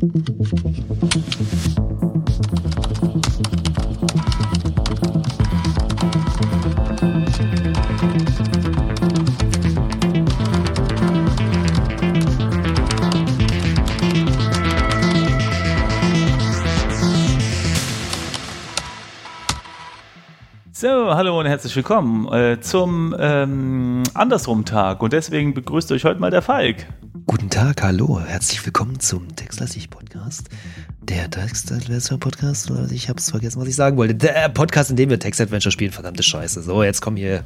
So, hallo und herzlich willkommen äh, zum ähm, Andersrum-Tag und deswegen begrüßt euch heute mal der Falk. Guten Tag, hallo, herzlich willkommen zum Textlastig Podcast. Der Textadventure Podcast, ich hab's vergessen, was ich sagen wollte. Der Podcast, in dem wir Textadventure spielen, verdammte Scheiße. So, jetzt kommen hier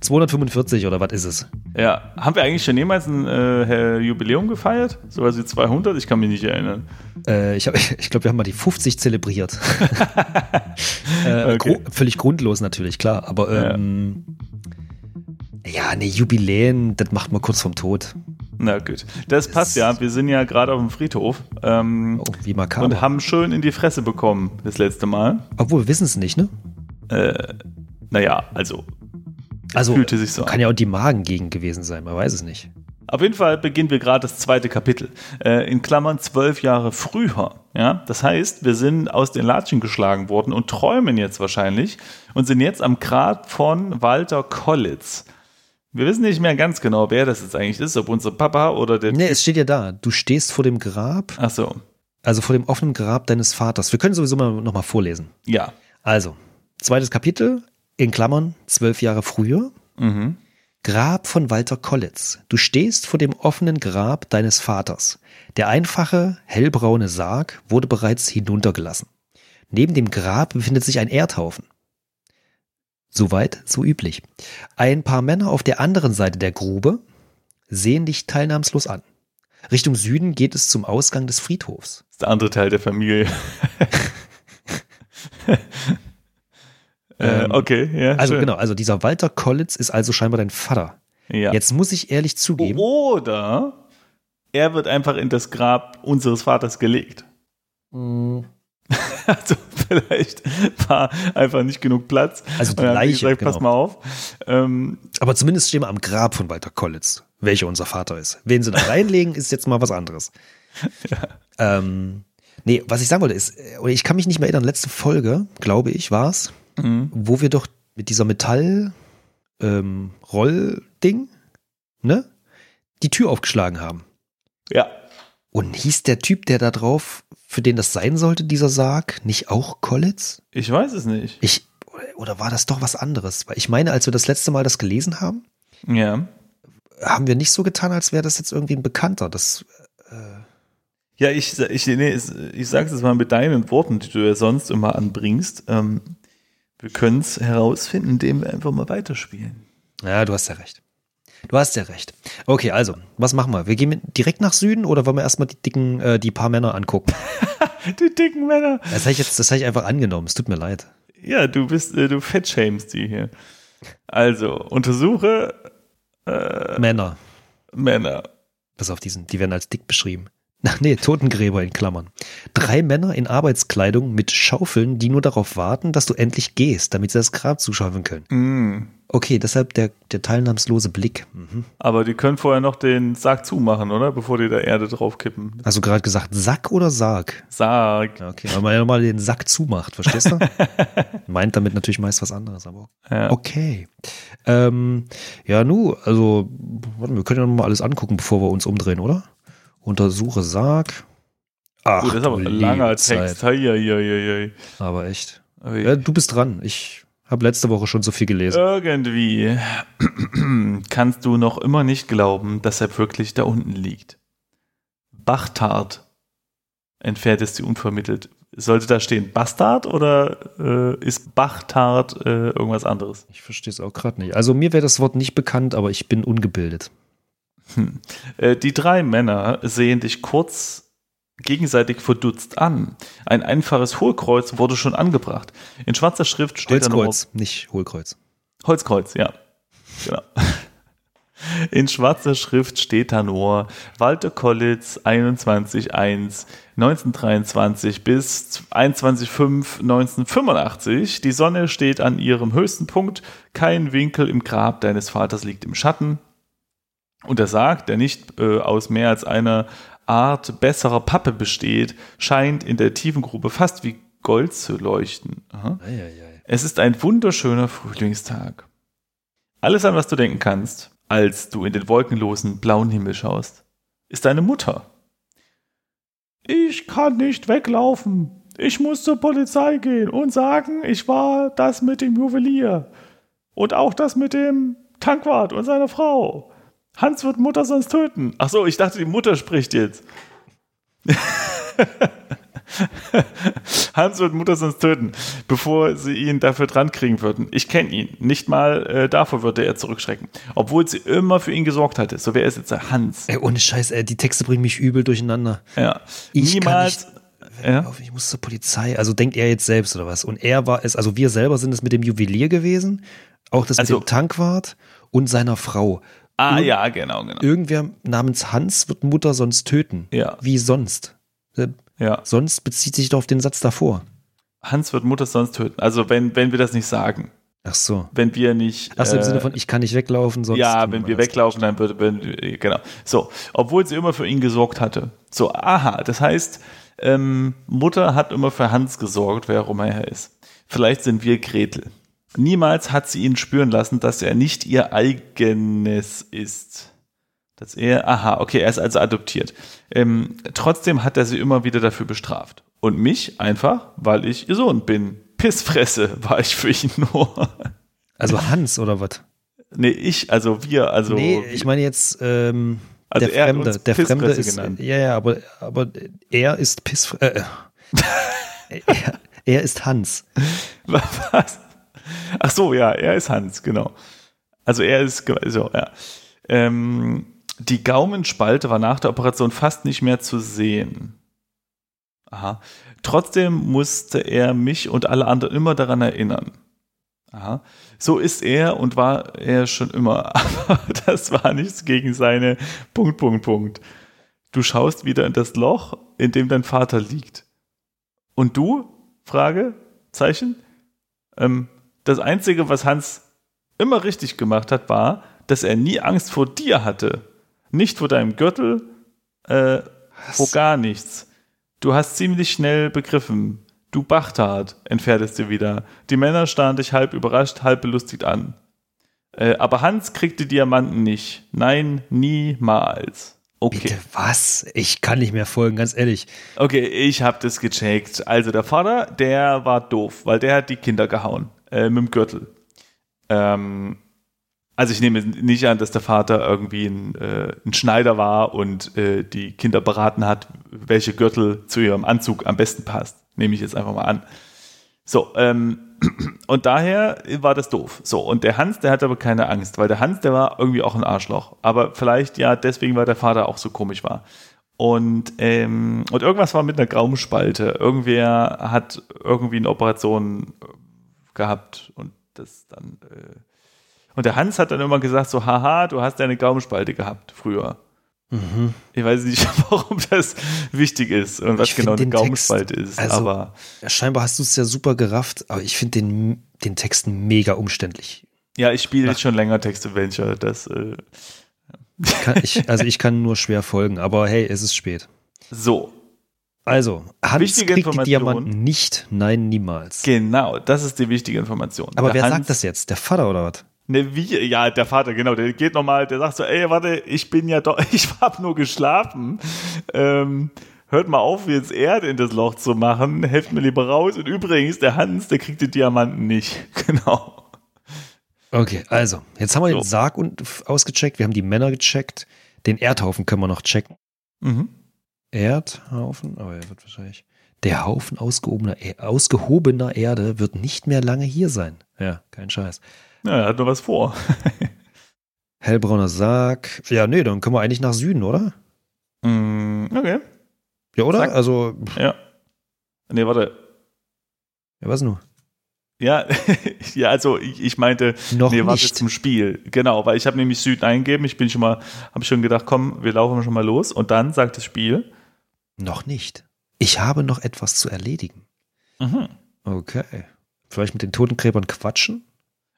245 oder was ist es? Ja, haben wir eigentlich schon jemals ein äh, Jubiläum gefeiert? Sowas wie 200? Ich kann mich nicht erinnern. Äh, ich ich glaube, wir haben mal die 50 zelebriert. äh, okay. gru völlig grundlos natürlich, klar. Aber ähm, ja. ja, ne, Jubiläen, das macht man kurz vorm Tod. Na gut, das passt ja. Wir sind ja gerade auf dem Friedhof. Ähm, oh, wie makaber. Und haben schön in die Fresse bekommen das letzte Mal. Obwohl, wir wissen es nicht, ne? Äh, naja, also. Also, fühlte sich so kann an. ja auch die Magengegend gewesen sein, man weiß es nicht. Auf jeden Fall beginnen wir gerade das zweite Kapitel. Äh, in Klammern zwölf Jahre früher. Ja? Das heißt, wir sind aus den Latschen geschlagen worden und träumen jetzt wahrscheinlich und sind jetzt am Grab von Walter Kollitz. Wir wissen nicht mehr ganz genau, wer das jetzt eigentlich ist, ob unser Papa oder der. Nee, es steht ja da. Du stehst vor dem Grab. Ach so. Also vor dem offenen Grab deines Vaters. Wir können sowieso mal nochmal vorlesen. Ja. Also, zweites Kapitel, in Klammern, zwölf Jahre früher. Mhm. Grab von Walter Kollitz. Du stehst vor dem offenen Grab deines Vaters. Der einfache, hellbraune Sarg wurde bereits hinuntergelassen. Neben dem Grab befindet sich ein Erdhaufen. Soweit, so üblich. Ein paar Männer auf der anderen Seite der Grube sehen dich teilnahmslos an. Richtung Süden geht es zum Ausgang des Friedhofs. Das ist der andere Teil der Familie. äh, ähm, okay, ja. Also schön. genau, also dieser Walter Collins ist also scheinbar dein Vater. Ja. Jetzt muss ich ehrlich zugeben. Oder er wird einfach in das Grab unseres Vaters gelegt. Mm. Also vielleicht war einfach nicht genug Platz. Also die Leiche, gesagt, genau. pass mal auf. Ähm, Aber zumindest stehen wir am Grab von Walter Kollitz, welcher unser Vater ist. Wen sie da reinlegen, ist jetzt mal was anderes. Ja. Ähm, nee, was ich sagen wollte ist, äh, ich kann mich nicht mehr erinnern, letzte Folge, glaube ich, war es, mhm. wo wir doch mit dieser Metall ähm, ne, die Tür aufgeschlagen haben. Ja. Und hieß der Typ, der da drauf für den das sein sollte, dieser Sarg, nicht auch Kollitz? Ich weiß es nicht. Ich, oder war das doch was anderes? Weil ich meine, als wir das letzte Mal das gelesen haben, ja. haben wir nicht so getan, als wäre das jetzt irgendwie ein Bekannter. Das, äh ja, ich, ich, nee, ich sag's jetzt mal mit deinen Worten, die du ja sonst immer anbringst. Ähm, wir können es herausfinden, indem wir einfach mal weiterspielen. Ja, du hast ja recht. Du hast ja recht. Okay, also, was machen wir? Wir gehen direkt nach Süden oder wollen wir erstmal die dicken, äh, die paar Männer angucken? die dicken Männer. Das habe ich jetzt, das habe ich einfach angenommen. Es tut mir leid. Ja, du bist, äh, du fettshamest die hier. Also, untersuche äh, Männer. Männer. Pass auf, diesen, die werden als dick beschrieben. Ach nee, Totengräber in Klammern. Drei Männer in Arbeitskleidung mit Schaufeln, die nur darauf warten, dass du endlich gehst, damit sie das Grab zuschaufeln können. Mm. Okay, deshalb der, der teilnahmslose Blick. Mhm. Aber die können vorher noch den Sack zumachen, oder? Bevor die da Erde draufkippen. Also gerade gesagt, Sack oder Sarg? Sarg. Okay, weil man ja nochmal den Sack zumacht, verstehst du? Meint damit natürlich meist was anderes, aber ja. okay. Ähm, ja, nu, also, warte, wir können ja nochmal alles angucken, bevor wir uns umdrehen, oder? Untersuche Sarg. Ach, Gut, das ist aber ein langer Text. Hei, hei, hei, aber echt. Ja, du bist dran. Ich habe letzte Woche schon so viel gelesen. Irgendwie kannst du noch immer nicht glauben, dass er wirklich da unten liegt. Bachtard entfernt es sie unvermittelt. Sollte da stehen Bastard oder äh, ist Bachtard äh, irgendwas anderes? Ich verstehe es auch gerade nicht. Also mir wäre das Wort nicht bekannt, aber ich bin ungebildet. Hm. Äh, die drei Männer sehen dich kurz gegenseitig verdutzt an. Ein einfaches Hohlkreuz wurde schon angebracht. In schwarzer Schrift steht Holzkreuz, da nicht Hohlkreuz. Holzkreuz, ja. Genau. In schwarzer Schrift steht da nur Walter Kollitz 21.1 1923 bis 21.5 1985. Die Sonne steht an ihrem höchsten Punkt. Kein Winkel im Grab deines Vaters liegt im Schatten. Und er sagt, der nicht äh, aus mehr als einer Art besserer Pappe besteht, scheint in der tiefen Grube fast wie Gold zu leuchten. Es ist ein wunderschöner Frühlingstag. Alles an was du denken kannst, als du in den wolkenlosen blauen Himmel schaust, ist deine Mutter. Ich kann nicht weglaufen. Ich muss zur Polizei gehen und sagen, ich war das mit dem Juwelier. Und auch das mit dem Tankwart und seiner Frau. Hans wird Mutter sonst töten. Ach so, ich dachte, die Mutter spricht jetzt. Hans wird Mutter sonst töten, bevor sie ihn dafür dran kriegen würden. Ich kenne ihn. Nicht mal äh, davor würde er zurückschrecken. Obwohl sie immer für ihn gesorgt hatte. So wäre es jetzt der Hans. Ey, ohne Scheiß, ey, die Texte bringen mich übel durcheinander. Ja. Ich Niemals. kann ja. Auf, Ich muss zur Polizei. Also denkt er jetzt selbst oder was? Und er war es, also wir selber sind es mit dem Juwelier gewesen, auch das Also- mit dem Tankwart und seiner Frau. Ah, Ir- ja, genau, genau. Irgendwer namens Hans wird Mutter sonst töten. Ja. Wie sonst? Äh, Ja. Sonst bezieht sich doch auf den Satz davor. Hans wird Mutter sonst töten. Also, wenn, wenn wir das nicht sagen. Ach so. Wenn wir nicht. Achso, im äh, Sinne von, ich kann nicht weglaufen, sonst. ja, wenn wir weglaufen, dann würde, wenn, genau. So, obwohl sie immer für ihn gesorgt hatte. So, aha, das heißt, ähm, Mutter hat immer für Hans gesorgt, wer auch immer er ist. Vielleicht sind wir Gretel. Niemals hat sie ihn spüren lassen, dass er nicht ihr eigenes ist. Dass er, aha, okay, er ist also adoptiert. Ähm, trotzdem hat er sie immer wieder dafür bestraft. Und mich einfach, weil ich ihr Sohn bin. Pissfresse war ich für ihn nur. Also Hans oder was? Nee, ich, also wir, also. nee, ich meine jetzt ähm, Also der er Fremde. Der Fremde Pissfresse ist. genannt. Ja, ja, aber, aber er ist Piss. Äh, er, er ist Hans. Was? Ach so, ja, er ist Hans, genau. Also er ist, so, ja. Ähm, die Gaumenspalte war nach der Operation fast nicht mehr zu sehen. Aha. Trotzdem musste er mich und alle anderen immer daran erinnern. Aha. So ist er und war er schon immer. Aber das war nichts gegen seine Punkt, Punkt, Punkt. Du schaust wieder in das Loch, in dem dein Vater liegt. Und du? Frage? Zeichen? Ähm, das Einzige, was Hans immer richtig gemacht hat, war, dass er nie Angst vor dir hatte. Nicht vor deinem Gürtel, äh, vor gar nichts. Du hast ziemlich schnell begriffen. Du Bastard, entfernest dir wieder. Die Männer starren dich halb überrascht, halb belustigt an. Äh, aber Hans kriegt die Diamanten nicht. Nein, niemals. Okay. Bitte was? Ich kann nicht mehr folgen, ganz ehrlich. Okay, ich habe das gecheckt. Also der Vater, der war doof, weil der hat die Kinder gehauen äh, mit dem Gürtel. Ähm, also ich nehme nicht an, dass der Vater irgendwie ein, äh, ein Schneider war und äh, die Kinder beraten hat, welche Gürtel zu ihrem Anzug am besten passt. Nehme ich jetzt einfach mal an. So, ähm, und daher war das doof. So, und der Hans, der hatte aber keine Angst, weil der Hans, der war irgendwie auch ein Arschloch. Aber vielleicht ja deswegen, weil der Vater auch so komisch war. Und, ähm, und irgendwas war mit einer Graumspalte. Irgendwer hat irgendwie eine Operation gehabt und das dann. Äh und der Hans hat dann immer gesagt: so, haha, du hast eine Graumspalte gehabt früher. Mhm. Ich weiß nicht, warum das wichtig ist und was genau eine den Graumspalte Text- ist. also- aber Scheinbar hast du es ja super gerafft, aber ich finde den, den Text mega umständlich. ja, ich spiele jetzt schon länger Text Adventure. Das, äh, Ich kann, ich, also ich kann nur schwer folgen, aber hey, es ist spät. so, Also, Hans Wichtige kriegt die. Diamanten nicht, nein, niemals. genau, das ist die wichtige Information. Aber Der wer Hans- sagt das jetzt? Der Vater oder was? Ne, wie? Ja, der Vater, genau. Der geht nochmal, der sagt so, ey, warte, ich bin ja doch, ich hab nur geschlafen. Ähm, hört mal auf, jetzt Erde in das Loch zu machen. Helft mir lieber raus. Und übrigens, der Hans, der kriegt die Diamanten nicht. Genau. Okay, also, jetzt haben wir den So. Sarg und, ausgecheckt, wir haben die Männer gecheckt, den Erdhaufen können wir noch checken. Mhm. Erdhaufen, aber er wird wahrscheinlich. Der Haufen ausgehobener, Er- ausgehobener Erde wird nicht mehr lange hier sein. Ja, kein Scheiß. Ja, er hat noch was vor. Hellbrauner Sarg. Ja, nee, dann können wir eigentlich nach Süden, oder? Mm, okay. Ja, oder? Zack. Also, Ja. Nee, warte. ja, was nur? Ja, ja, also ich, ich meinte, Noch nee, warte nicht. zum Spiel. Genau, weil ich habe nämlich Süden eingegeben. Ich bin schon mal, habe schon gedacht, komm, wir laufen schon mal los. Und dann sagt das Spiel, Noch nicht. Ich habe noch etwas zu erledigen. mhm. Okay. Vielleicht mit den Totengräbern quatschen?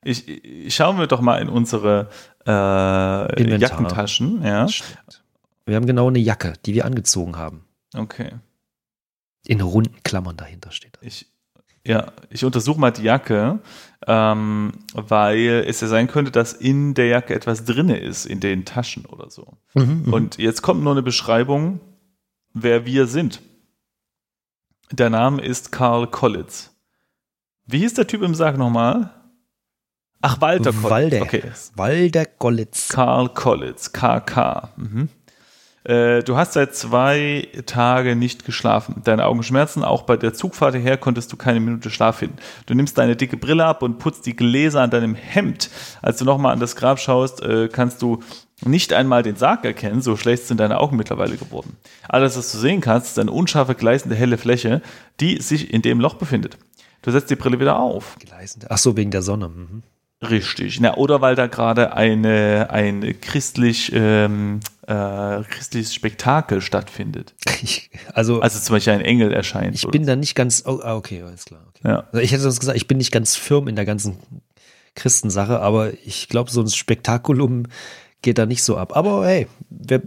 Ich, ich schauen wir doch mal in unsere äh. Jackentaschen, ja. Wir haben genau eine Jacke, die wir angezogen haben. Okay. In runden Klammern dahinter steht. Ich, ja, ich untersuche mal die Jacke, ähm, weil es ja sein könnte, dass in der Jacke etwas drinne ist, in den Taschen oder so. Mhm, Und jetzt kommt nur eine Beschreibung, wer wir sind. Der Name ist Carl Collitz. Wie hieß der Typ im Sarg nochmal? Ach, Walter Collitz. Walder. Okay. Walder Gollitz. Carl Collitz, KK. Mhm. Äh, du hast seit zwei Tagen nicht geschlafen. Deine Augen schmerzen. Auch bei der Zugfahrt hierher konntest du keine Minute Schlaf finden. Du nimmst deine dicke Brille ab und putzt die Gläser an deinem Hemd. Als du nochmal an das Grab schaust, äh, kannst du nicht einmal den Sarg erkennen. So schlecht sind deine Augen mittlerweile geworden. Alles, was du sehen kannst, ist eine unscharfe, gleißende, helle Fläche, die sich in dem Loch befindet. Du setzt die Brille wieder auf. Gleisende. Ach so, wegen der Sonne. Mhm. Richtig. Na, oder weil da gerade eine, ein christlich, ähm, äh, christliches Spektakel stattfindet. Ich, also, Also zum Beispiel ein Engel erscheint. ich bin da nicht ganz. Oh, ah, okay, alles klar. Okay. Ja. Also ich hätte sonst gesagt, ich bin nicht ganz firm in der ganzen Christensache, aber ich glaube, so ein Spektakulum geht da nicht so ab. Aber hey,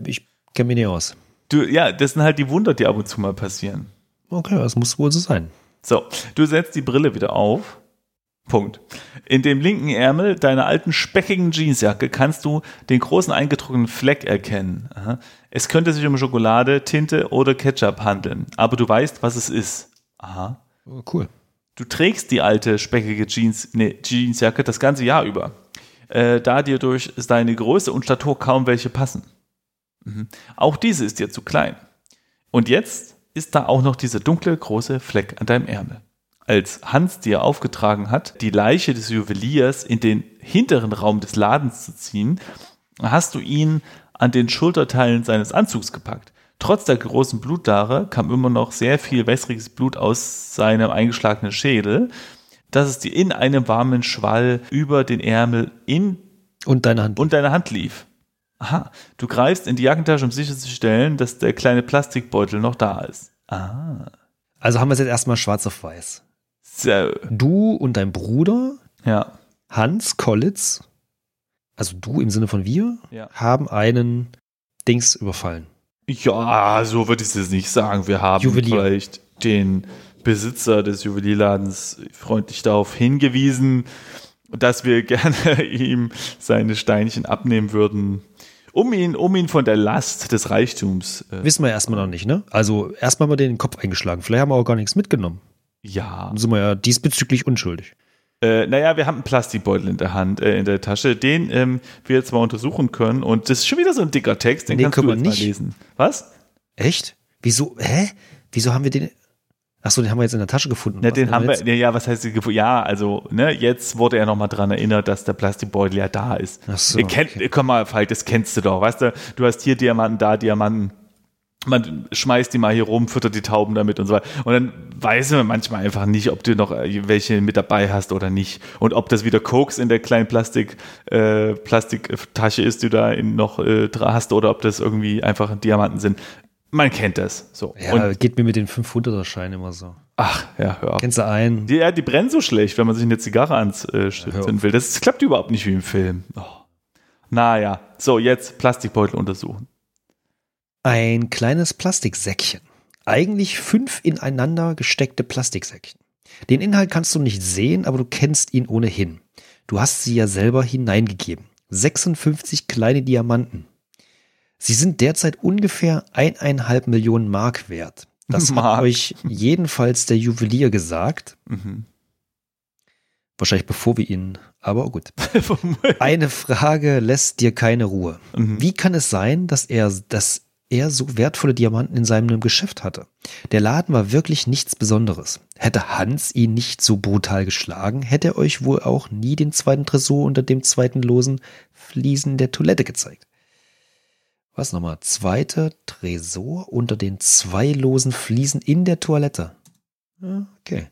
ich kenne mich nicht aus. Du, ja, das sind halt die Wunder, die ab und zu mal passieren. Okay, das muss wohl so sein. So, du setzt die Brille wieder auf. Punkt. In dem linken Ärmel deiner alten speckigen Jeansjacke kannst du den großen eingedruckten Fleck erkennen. Es könnte sich um Schokolade, Tinte oder Ketchup handeln, aber du weißt, was es ist. Aha. Cool. Du trägst die alte speckige Jeans, nee, Jeansjacke das ganze Jahr über, äh, da dir durch deine Größe und Statur kaum welche passen. Mhm. Auch diese ist dir zu klein. Und jetzt ist da auch noch dieser dunkle große Fleck an deinem Ärmel. Als Hans dir aufgetragen hat, die Leiche des Juweliers in den hinteren Raum des Ladens zu ziehen, hast du ihn an den Schulterteilen seines Anzugs gepackt. Trotz der großen Blutdare kam immer noch sehr viel wässriges Blut aus seinem eingeschlagenen Schädel, dass es dir in einem warmen Schwall über den Ärmel in Und deine Hand. und deine Hand lief. Aha, du greifst in die Jackentasche, um sicherzustellen, dass der kleine Plastikbeutel noch da ist. Ah. Also haben wir es jetzt erstmal schwarz auf weiß. So. Du und dein Bruder, Ja. Hans Kollitz, also du im Sinne von wir, Ja. haben einen Dings überfallen. Ja, so würde ich es jetzt nicht sagen. Wir haben Juwelier. vielleicht den Besitzer des Juwelierladens freundlich darauf hingewiesen, dass wir gerne ihm seine Steinchen abnehmen würden, um ihn, um ihn von der Last des Reichtums. Äh, Wissen wir erstmal noch nicht, ne? Also erstmal mal den Kopf eingeschlagen. Vielleicht haben wir auch gar nichts mitgenommen. ja. Dann sind wir ja diesbezüglich unschuldig. Äh, naja, wir haben einen Plastikbeutel in der Hand, äh, in der Tasche, den ähm, wir jetzt mal untersuchen können. Und das ist schon wieder so ein dicker Text, den Den kannst du können wir jetzt nicht. mal lesen. Was? Echt? Wieso? Hä? Wieso haben wir den? Achso, den haben wir jetzt in der Tasche gefunden. Was den haben jetzt? wir, ja, ja, was heißt, gefu- ja, also, ne, jetzt wurde er nochmal dran erinnert, dass der Plastikbeutel ja da ist. Ach so, Ihr kennt, komm mal, Falk, das kennst du doch, weißt du, du hast hier Diamanten, da Diamanten. Man schmeißt die mal hier rum, füttert die Tauben damit und so weiter. Und dann weiß man manchmal einfach nicht, ob du noch äh, welche mit dabei hast oder nicht. Und ob das wieder Koks in der kleinen Plastik, äh, Plastiktasche ist, die du da in, noch äh, hast, oder ob das irgendwie einfach Diamanten sind. Man kennt das. So. Ja, Und, geht mir mit den 500er-Scheinen immer so. ach, ja, hör auf. Kennst du einen? Die, ja, die brennen so schlecht, wenn man sich eine Zigarre anzünden auf. will. Das klappt überhaupt nicht wie im Film. Oh. Naja, so, jetzt Plastikbeutel untersuchen. Ein kleines Plastiksäckchen. Eigentlich fünf ineinander gesteckte Plastiksäckchen. Den Inhalt kannst du nicht sehen, aber du kennst ihn ohnehin. Du hast sie ja selber hineingegeben. 56 kleine Diamanten. Sie sind derzeit ungefähr eineinhalb Millionen Mark wert. Das Mark. hat euch jedenfalls der Juwelier gesagt. Mhm. Wahrscheinlich bevor wir ihn, aber gut. Eine Frage lässt dir keine Ruhe. Mhm. Wie kann es sein, dass er, dass er so wertvolle Diamanten in seinem Geschäft hatte? Der Laden war wirklich nichts Besonderes. Hätte Hans ihn nicht so brutal geschlagen, hätte er euch wohl auch nie den zweiten Tresor unter dem zweiten losen Fliesen der Toilette gezeigt. Was nochmal? Zweiter Tresor unter den zwei losen Fliesen in der Toilette. Ja, Okay.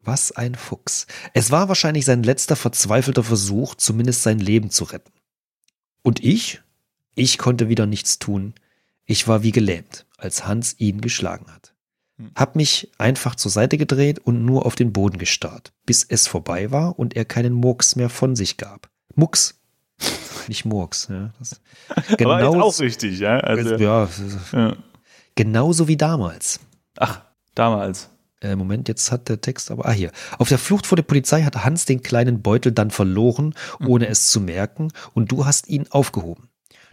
Was ein Fuchs. Es war wahrscheinlich sein letzter verzweifelter Versuch, zumindest sein Leben zu retten. Und ich? Ich konnte wieder nichts tun. Ich war wie gelähmt, als Hans ihn geschlagen hat. Hab mich einfach zur Seite gedreht und nur auf den Boden gestarrt, bis es vorbei war und er keinen Mucks mehr von sich gab. Mucks. nicht Murks. Ja. Das, Aber ist genau, auch richtig, ja. Also, ja, ja. genauso wie damals. Ach, damals. Äh, Moment, jetzt hat der Text aber. Ah, hier. Auf der Flucht vor der Polizei hat Hans den kleinen Beutel dann verloren, ohne es zu merken, und du hast ihn aufgehoben.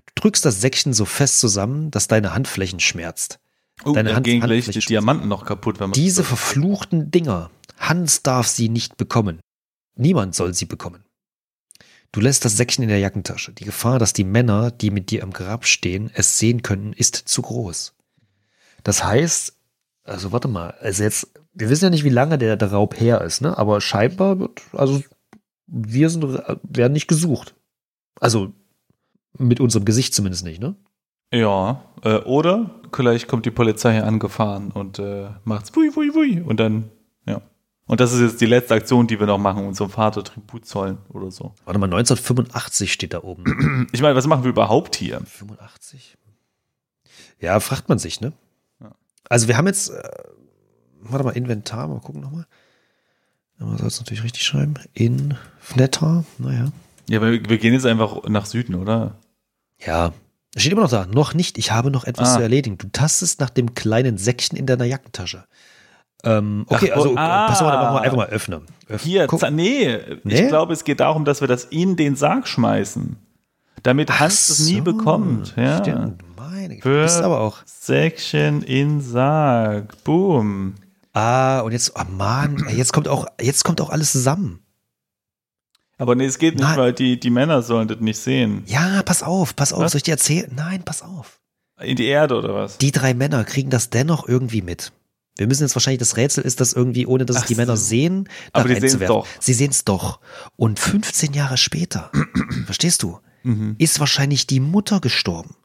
Du drückst das Säckchen so fest zusammen, dass deine Handflächen schmerzt. Oh, Deine dann Hand- gehen gleich die Diamanten noch kaputt, wenn man Diese verfluchten Dinger. Hans darf sie nicht bekommen. Niemand soll sie bekommen. Du lässt das Säckchen in der Jackentasche. Die Gefahr, dass die Männer, die mit dir am Grab stehen, es sehen könnten, ist zu groß. Das heißt, also warte mal, also jetzt, wir wissen ja nicht, wie lange der, der Raub her ist, ne? Aber scheinbar wird, also wir sind, werden nicht gesucht. Also mit unserem Gesicht zumindest nicht, ne? Ja, äh, oder vielleicht kommt die Polizei hier angefahren und äh, macht's wui, wui, wui. Und dann. Und das ist jetzt die letzte Aktion, die wir noch machen, unserem Vater Tribut zollen oder so. Warte mal, 1985 steht da oben. Ich meine, was machen wir überhaupt hier? 85? Ja, fragt man sich, ne? Ja. Also wir haben jetzt, äh, warte mal, Inventar, mal gucken nochmal. Man soll es natürlich richtig schreiben. Inventar, naja. Ja, aber wir wir gehen jetzt einfach nach Süden, oder? Ja, steht immer noch da. Noch nicht, ich habe noch etwas Ah. zu erledigen. Du tastest nach dem kleinen Säckchen in deiner Jackentasche. Ähm, okay, Ach, also ah. pass mal, dann machen wir einfach mal öffnen. Öff- Hier, nee, Nee? ich glaube, es geht darum, dass wir das in den Sarg schmeißen. Damit Hans es nie so, bekommt. Ja. Stimmt, meine Güte. Du bist aber auch. Säckchen in Sarg. Boom. Ah, und jetzt, oh Mann, jetzt kommt auch, jetzt kommt auch alles zusammen. Aber nee, es geht nicht, Nein. weil die, die Männer sollen das nicht sehen. Ja, pass auf, pass auf, Was? soll ich dir erzählen? Nein, pass auf. In die Erde oder was? Die drei Männer kriegen das dennoch irgendwie mit. Wir müssen jetzt wahrscheinlich, das Rätsel ist, dass irgendwie, ohne dass es die Männer sehen, da Aber die sehen's reinzuwerfen. doch. Sie sehen es doch. Und 15 Jahre später, verstehst du, Mhm. ist wahrscheinlich die Mutter gestorben.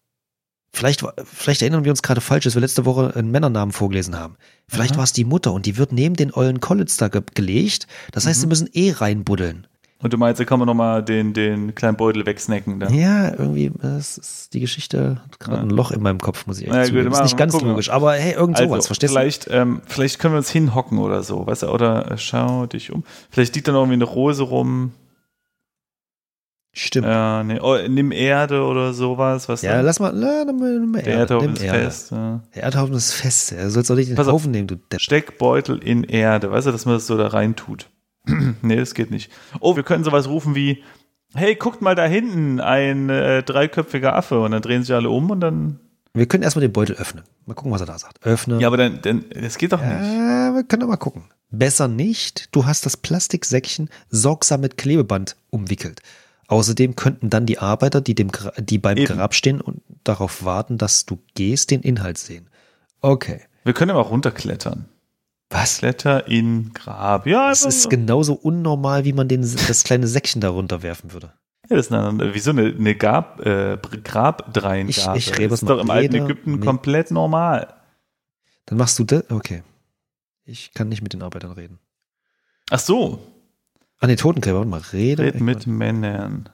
Vielleicht, vielleicht erinnern wir uns gerade falsch, dass wir letzte Woche einen Männernamen vorgelesen haben. Vielleicht war es die Mutter und die wird neben den ollen Collins da ge gelegt. Das heißt, Mhm. sie müssen eh reinbuddeln. Und du meinst, da kann man nochmal den, den kleinen Beutel wegsnacken dann? Ja, irgendwie, das ist, die Geschichte hat gerade Ja. ein Loch in meinem Kopf, muss ich echt zugeben. Ist nicht ganz Gucken logisch, aber hey, irgend sowas, Also, verstehst du? vielleicht, ähm, vielleicht können wir uns hinhocken oder so, weißt du, oder äh, schau dich um. Vielleicht liegt da noch irgendwie eine Rose rum. Stimmt. Ja, nee, oh, nimm Erde oder sowas, was Ja, lass mal, na, nimm, nimm Der Erde. Erdhaufen Nimm ist Erde. fest. Ja. Der Erdhaufen ist fest. Er soll doch nicht den Pass auf. Haufen nehmen, du Depp. Steckbeutel in Erde, weißt du, dass man das so da rein tut. nee, das geht nicht. Oh, wir können sowas rufen wie, hey, guckt mal da hinten, ein äh, dreiköpfiger Affe. Und dann drehen sich alle um und dann. Wir können erstmal den Beutel öffnen. Mal gucken, was er da sagt. Öffnen. Ja, aber dann, dann das geht doch nicht. Äh, wir können doch mal gucken. Besser nicht. Du hast das Plastiksäckchen sorgsam mit Klebeband umwickelt. Außerdem könnten dann die Arbeiter, die, dem Gra die beim Eben. Grab stehen und darauf warten, dass du gehst, den Inhalt sehen. Okay. Wir können aber auch runterklettern. Was? Kletter in Grab. Ja, Das einfach ist so. genauso unnormal, wie man den, das kleine Säckchen da runterwerfen würde. Ja, das ist eine, wie so eine, eine Gab, äh, Grabdreingabe. Ich- ich das ist doch im alten Ägypten komplett normal. Dann machst du das. Okay. Ich kann nicht mit den Arbeitern reden. Ach so, An den Totengräber, warte mal, rede. red mit Männern.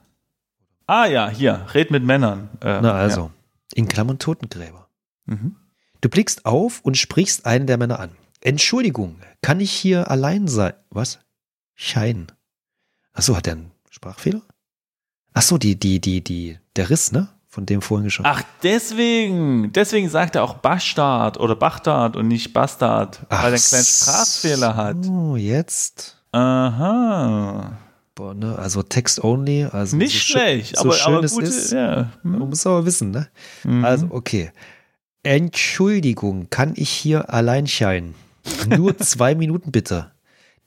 Ah ja, hier, red mit Männern. Äh, Na also, in Klammern Totengräber. Ja. Mhm. Du blickst auf und sprichst einen der Männer an. Entschuldigung, kann ich hier allein sein? Was? Schein. Achso, hat er einen Sprachfehler? Achso, die, die, die, die, der Riss, ne? Von dem vorhin geschaut. Ach, deswegen. Deswegen sagt er auch Bastard oder Bastard und nicht Bastard, weil er einen kleinen Sprachfehler hat. Oh, jetzt. Aha. Boah, ne? Also Text only. Also Nicht so schlecht, so aber, schön aber es gute, ist. ja. Man Hm. muss aber wissen, ne? Mhm. Also, okay. Entschuldigung, kann ich hier allein scheinen? Nur zwei Minuten bitte.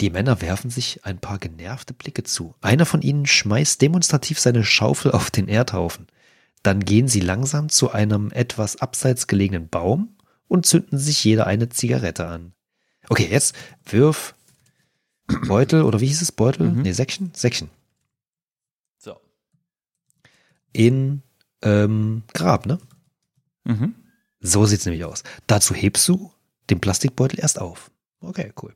Die Männer werfen sich ein paar genervte Blicke zu. Einer von ihnen schmeißt demonstrativ seine Schaufel auf den Erdhaufen. Dann gehen sie langsam zu einem etwas abseits gelegenen Baum und zünden sich jeder eine Zigarette an. Okay, jetzt wirf Beutel, oder wie hieß es? Beutel? Mhm. Nee, Säckchen? Säckchen. so. In ähm, Grab, ne? Mhm. So sieht's nämlich aus. Dazu hebst du den Plastikbeutel erst auf. Okay, cool.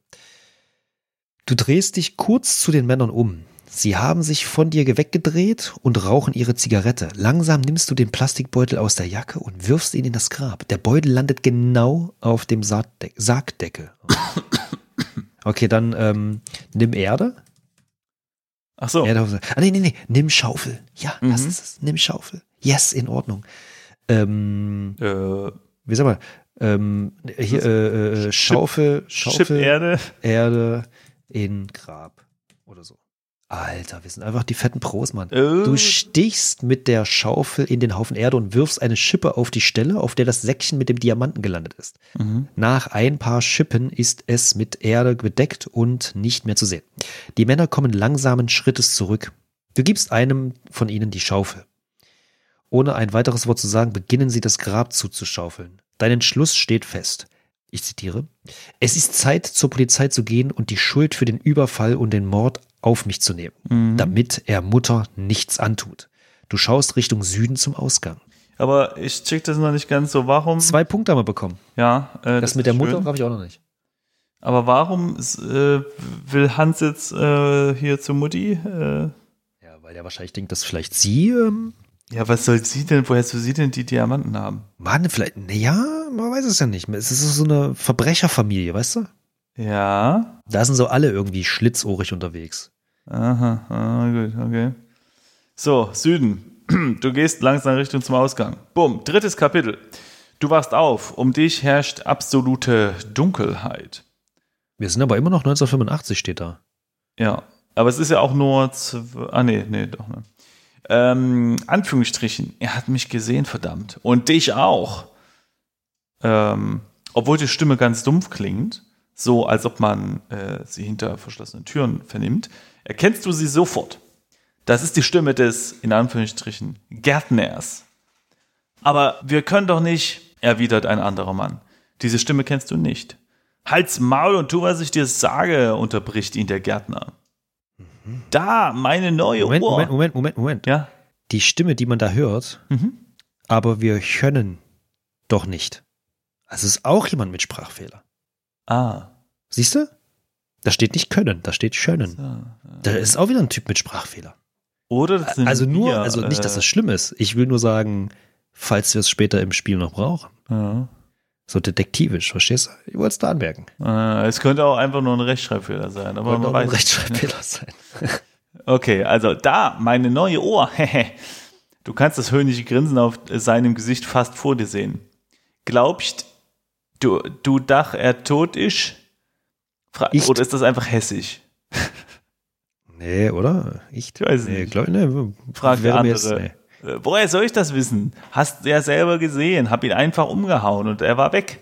Du drehst dich kurz zu den Männern um. Sie haben sich von dir weggedreht und rauchen ihre Zigarette. Langsam nimmst du den Plastikbeutel aus der Jacke und wirfst ihn in das Grab. Der Beutel landet genau auf dem Sargdeck Sargdeckel. Okay, dann ähm, nimm Erde. Ach so. Erde auf, ah, nee, nee, nee, nimm Schaufel. Ja, das Mhm. ist es. Nimm Schaufel. Yes, in Ordnung. Ähm, Äh, wie sag mal, ähm, hier, äh, äh, Schaufel, Schaufel, Chip Erde. Erde in Grab oder so. Alter, wir sind einfach die fetten Pros, Mann. Äh, Du stichst mit der Schaufel in den Haufen Erde und wirfst eine Schippe auf die Stelle, auf der das Säckchen mit dem Diamanten gelandet ist. mhm. Nach ein paar Schippen ist es mit Erde bedeckt und nicht mehr zu sehen. Die Männer kommen langsamen Schrittes zurück. Du gibst einem von ihnen die Schaufel. Ohne ein weiteres Wort zu sagen, beginnen sie das Grab zuzuschaufeln. Dein Entschluss steht fest. Ich zitiere. Es ist Zeit, zur Polizei zu gehen und die Schuld für den Überfall und den Mord auf mich zu nehmen, Mhm. damit er Mutter nichts antut. Du schaust Richtung Süden zum Ausgang. Aber ich check das noch nicht ganz so. Warum? Zwei Punkte haben wir bekommen. Ja, äh, Das, mit der Mutter habe ich auch noch nicht. Aber warum äh, will Hans jetzt äh, hier zu Mutti? Äh, Ja, weil er wahrscheinlich denkt, dass vielleicht sie ähm, ja, was soll sie denn? Woher soll sie denn die Diamanten haben? Mann, vielleicht, naja, man weiß es ja nicht. Es ist so eine Verbrecherfamilie, weißt du? Ja. Da sind so alle irgendwie schlitzohrig unterwegs. Aha, ah, gut, okay. So, Süden. Du gehst langsam Richtung zum Ausgang. Bumm, drittes Kapitel. Du wachst auf. Um dich herrscht absolute Dunkelheit. Wir sind aber immer noch 1985, steht da. Ja, aber es ist ja auch nur. Ah, nee, nee, doch, ne. Ähm, Anführungsstrichen, er hat mich gesehen, verdammt. Und dich auch. Ähm, obwohl die Stimme ganz dumpf klingt, so als ob man äh, sie hinter verschlossenen Türen vernimmt, erkennst du sie sofort. Das ist die Stimme des, in Anführungsstrichen, Gärtners. Aber wir können doch nicht, erwidert ein anderer Mann. Diese Stimme kennst du nicht. Halt's Maul und tu, was ich dir sage, unterbricht ihn der Gärtner. Da, meine neue Moment, Uhr. Moment, Moment, Moment, Moment. Ja. Die Stimme, die man da hört, Mhm. aber wir können doch nicht. Also ist auch jemand mit Sprachfehler. Ah. Siehst du? Da steht nicht können, da steht schönen. So. Da ist auch wieder ein Typ mit Sprachfehler. Oder Also nur, wir, also nicht, dass äh, das schlimm ist. Ich will nur sagen, falls wir es später im Spiel noch brauchen. Ja. So detektivisch, verstehst du? Ich wollte es da anmerken. Äh, es könnte auch einfach nur ein Rechtschreibfehler sein, aber Könnte man auch ein weiß nicht. Rechtschreibfehler sein. Okay, also da, meine neue Uhr. du kannst das höhnliche Grinsen auf seinem Gesicht fast vor dir sehen. Glaubst du, du dach er tot ist? Fra Ich- Oder ist das einfach hessisch? Nee, oder? Ich, Ich weiß nee, nicht. Glaub, nee, mir andere. jetzt- nee. Äh, Woher soll ich das wissen? Hast du ja selber gesehen, hab ihn einfach umgehauen und er war weg.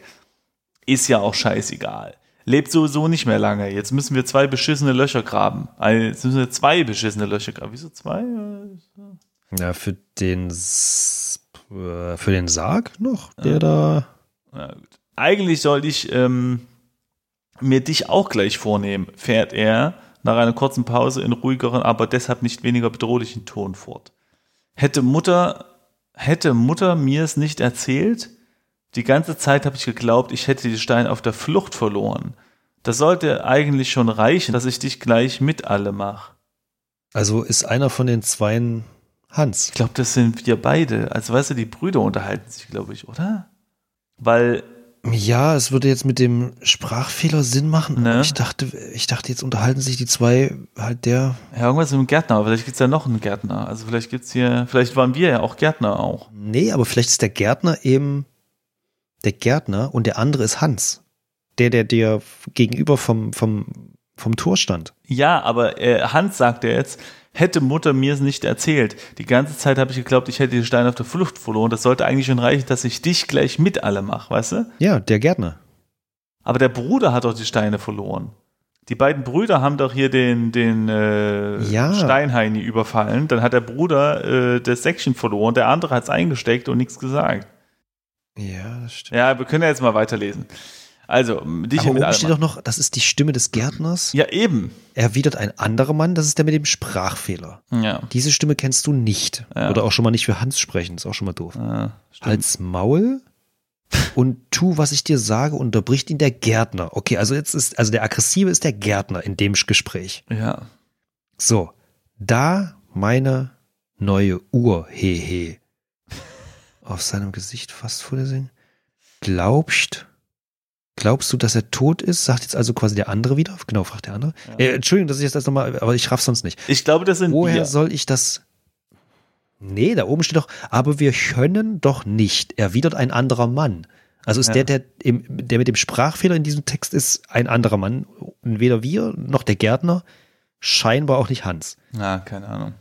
Ist ja auch scheißegal. Lebt sowieso nicht mehr lange. Jetzt müssen wir zwei beschissene Löcher graben. Also Jetzt müssen wir zwei beschissene Löcher graben. Wieso zwei? Ja, für den, äh, für den Sarg noch, der da. Na gut. Eigentlich sollte ich ähm, mir dich auch gleich vornehmen, fährt er nach einer kurzen Pause in ruhigeren, aber deshalb nicht weniger bedrohlichen Ton fort. Hätte Mutter, hätte Mutter mir es nicht erzählt? Die ganze Zeit habe ich geglaubt, ich hätte die Steine auf der Flucht verloren. Das sollte eigentlich schon reichen, dass ich dich gleich mit alle mache. Also ist einer von den Zweien Hans. Ich glaube, das sind wir beide. Also weißt du, die Brüder unterhalten sich, glaube ich, oder? Weil Ja, es würde jetzt mit dem Sprachfehler Sinn machen. Ne? Ich dachte, ich dachte, jetzt unterhalten sich die zwei halt der. Ja, irgendwas mit dem Gärtner, aber vielleicht gibt es ja noch einen Gärtner. Also vielleicht gibt's hier, vielleicht waren wir ja auch Gärtner auch. Nee, aber vielleicht ist der Gärtner eben der Gärtner und der andere ist Hans. Der, der dir gegenüber vom, vom, vom Tor stand. Ja, aber äh, Hans sagt ja jetzt, hätte Mutter mir es nicht erzählt. Die ganze Zeit habe ich geglaubt, ich hätte den Stein auf der Flucht verloren. Das sollte eigentlich schon reichen, dass ich dich gleich mit alle mache, weißt du? Ja, der Gärtner. Aber der Bruder hat doch die Steine verloren. Die beiden Brüder haben doch hier den, den äh, Ja. Steinheini überfallen. Dann hat der Bruder äh, das Säckchen verloren, der andere hat es eingesteckt und nichts gesagt. Ja, das stimmt. Ja, wir können ja jetzt mal weiterlesen. Also, dich Aber oben steht doch noch, das ist die Stimme des Gärtners. Ja, eben. Erwidert ein anderer Mann, das ist der mit dem Sprachfehler. Ja. Diese Stimme kennst du nicht. Ja. Oder auch schon mal nicht für Hans sprechen, ist auch schon mal doof. ja. Halt's Maul und tu, was ich dir sage, unterbricht ihn der Gärtner. Okay, also jetzt ist, also der Aggressive ist der Gärtner in dem Gespräch. Ja. So, da meine neue Uhr, hehe. Auf seinem Gesicht fast vor dir sehen. Glaubst Glaubst du, dass er tot ist? Sagt jetzt also quasi der andere wieder. Genau, fragt der andere. Äh, Entschuldigung, dass ich jetzt das nochmal, aber ich raff sonst nicht. Ich glaube, das sind Woher wir. soll ich das? Nee, da oben steht doch, aber wir können doch nicht, erwidert ein anderer Mann. Also ist Ja. der, der, im, der mit dem Sprachfehler in diesem Text ist, ein anderer Mann. Und weder wir noch der Gärtner, scheinbar auch nicht Hans. Na, keine Ahnung.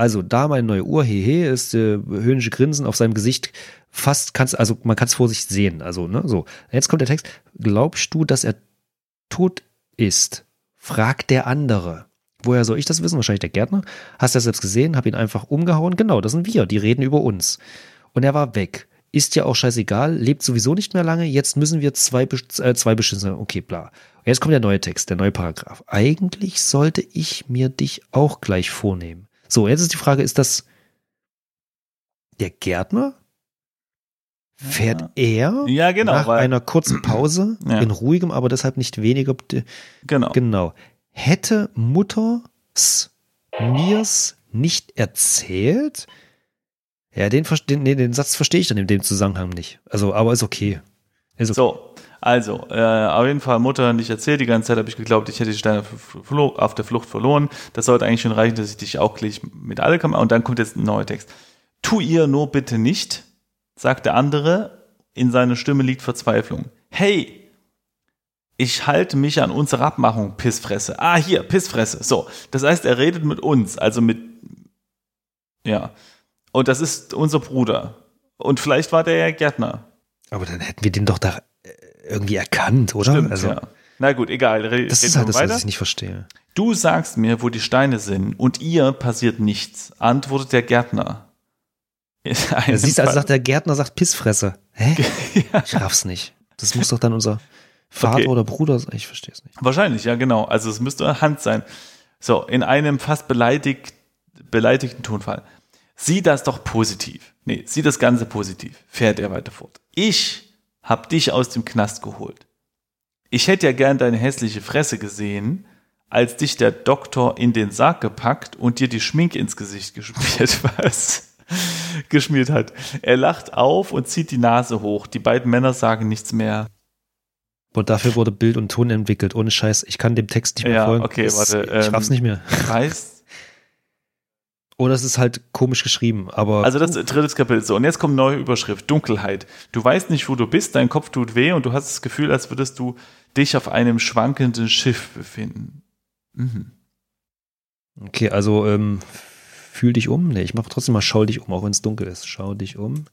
Also da meine neue Uhr, hehe, ist äh, höhnische Grinsen auf seinem Gesicht fast kannst, also man kann es vor sich sehen. Also, ne, so. Jetzt kommt der Text. Glaubst du, dass er tot ist? Fragt der andere. Woher soll ich das wissen? Wahrscheinlich der Gärtner. Hast du das selbst gesehen? Hab ihn einfach umgehauen. Genau, das sind wir. Die reden über uns. Und er war weg. Ist ja auch scheißegal, lebt sowieso nicht mehr lange. Jetzt müssen wir zwei, äh, zwei Beschlüsse. Okay, bla. Jetzt kommt der neue Text, der neue Paragraph. Eigentlich sollte ich mir dich auch gleich vornehmen. So, jetzt ist die Frage, ist das der Gärtner? Fährt er Ja, genau, nach weil- einer kurzen Pause Ja. in ruhigem, aber deshalb nicht weniger Genau. Genau. Hätte Mutters mir's nicht erzählt? Ja, den, den, nee, den Satz verstehe ich dann in dem Zusammenhang nicht. Also, aber ist okay. Ist okay. So, also, äh, auf jeden Fall Mutter nicht erzählt. Die ganze Zeit habe ich geglaubt, ich hätte die Steine auf der Flucht verloren. Das sollte eigentlich schon reichen, dass ich dich auch gleich mit alle kann. Und dann kommt jetzt ein neuer Text. Tu ihr nur bitte nicht, sagt der andere. In seiner Stimme liegt Verzweiflung. Hey, ich halte mich an unsere Abmachung, Pissfresse. Ah, hier, Pissfresse. So, das heißt, er redet mit uns, also mit, ja. Und das ist unser Bruder. Und vielleicht war der ja Gärtner. Aber dann hätten wir den doch da irgendwie erkannt, oder? Stimmt, also, ja. Na gut, egal. Re das ist halt das, weiter. was ich nicht verstehe. Du sagst mir, wo die Steine sind, und ihr passiert nichts, antwortet der Gärtner. Ja, siehst du, also sagt der Gärtner, sagt Pissfresse. Hä? Ich raff's nicht. Das muss doch dann unser Vater Okay. oder Bruder sein. Ich verstehe es nicht. Wahrscheinlich, ja, genau. Also es müsste Hand sein. So, in einem fast beleidigt, beleidigten Tonfall. Sieh das doch positiv. Nee, sieh das Ganze positiv, fährt er weiter fort. Ich hab dich aus dem Knast geholt. Ich hätte ja gern deine hässliche Fresse gesehen, als dich der Doktor in den Sarg gepackt und dir die Schminke ins Gesicht geschmiert, was? geschmiert hat. Er lacht auf und zieht die Nase hoch. Die beiden Männer sagen nichts mehr. Und dafür wurde Bild und Ton entwickelt. Ohne Scheiß. Ich kann dem Text nicht mehr Ja, folgen. okay, warte, Ich ähm, raff's nicht mehr. Weißt Oder es ist halt komisch geschrieben, aber Also das drittes Kapitel. So, und jetzt kommt neue Überschrift. Dunkelheit. Du weißt nicht, wo du bist, dein Kopf tut weh und du hast das Gefühl, als würdest du dich auf einem schwankenden Schiff befinden. Mhm. okay, also ähm, fühl dich um. Nee, ich mach trotzdem mal schau dich um, auch wenn es dunkel ist. Schau dich um.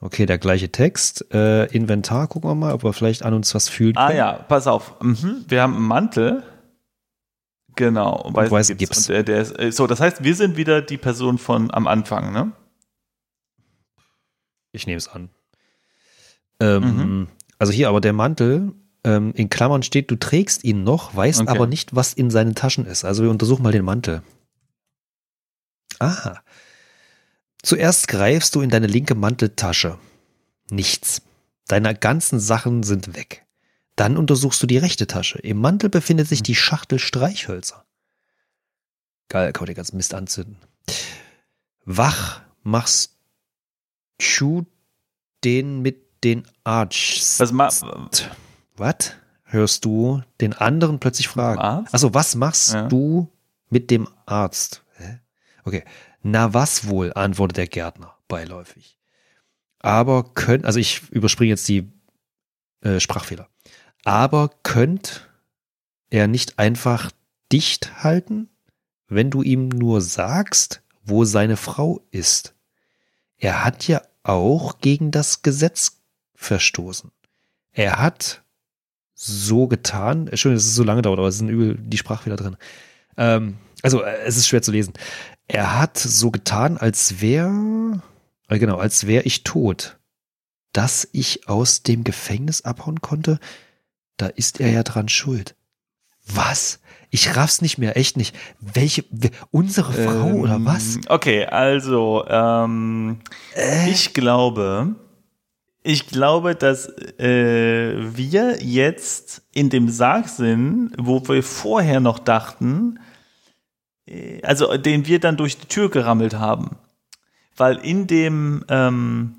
Okay, der gleiche Text. Äh, Inventar, gucken wir mal, ob wir vielleicht an uns was fühlen Ah können. ja, pass auf. Mhm. Wir haben einen Mantel. Genau. Und weißen weißen Gips. Gips. Und der, der ist, äh, so, das heißt, wir sind wieder die Person von am Anfang, ne? Ich nehme es an. Ähm, Mhm. Also hier aber der Mantel, ähm, in Klammern steht, du trägst ihn noch, weißt Okay. aber nicht, was in seinen Taschen ist. Also wir untersuchen mal den Mantel. Ah. Zuerst greifst du in deine linke Manteltasche. Nichts. Deine ganzen Sachen sind weg. Dann untersuchst du die rechte Tasche. Im Mantel befindet sich die Schachtel Streichhölzer. Geil, kann man den ganzen Mist anzünden. Wach machst du den mit den Archs. Was ma Was? Hörst du den anderen plötzlich fragen? Also was machst Ja. du mit dem Arzt? Hä? Okay. Na was wohl, antwortet der Gärtner beiläufig. Aber könnt, also ich überspringe jetzt die äh, Sprachfehler. Aber könnt er nicht einfach dicht halten, wenn du ihm nur sagst, wo seine Frau ist? Er hat ja auch gegen das Gesetz verstoßen. Er hat so getan, Entschuldigung, dass es so lange dauert, aber es sind übel die Sprachfehler drin. Ähm, also, äh, es ist schwer zu lesen. Er hat so getan, als wäre, äh, genau, als wäre ich tot. Dass ich aus dem Gefängnis abhauen konnte, da ist er ja dran schuld. Was? Ich raff's nicht mehr, echt nicht. Welche, we- unsere Frau Ähm, oder was? Okay, also ähm, Äh? ich glaube, ich glaube, dass äh, wir jetzt in dem Sarg sind, wo wir vorher noch dachten, äh, also den wir dann durch die Tür gerammelt haben. Weil in dem ähm,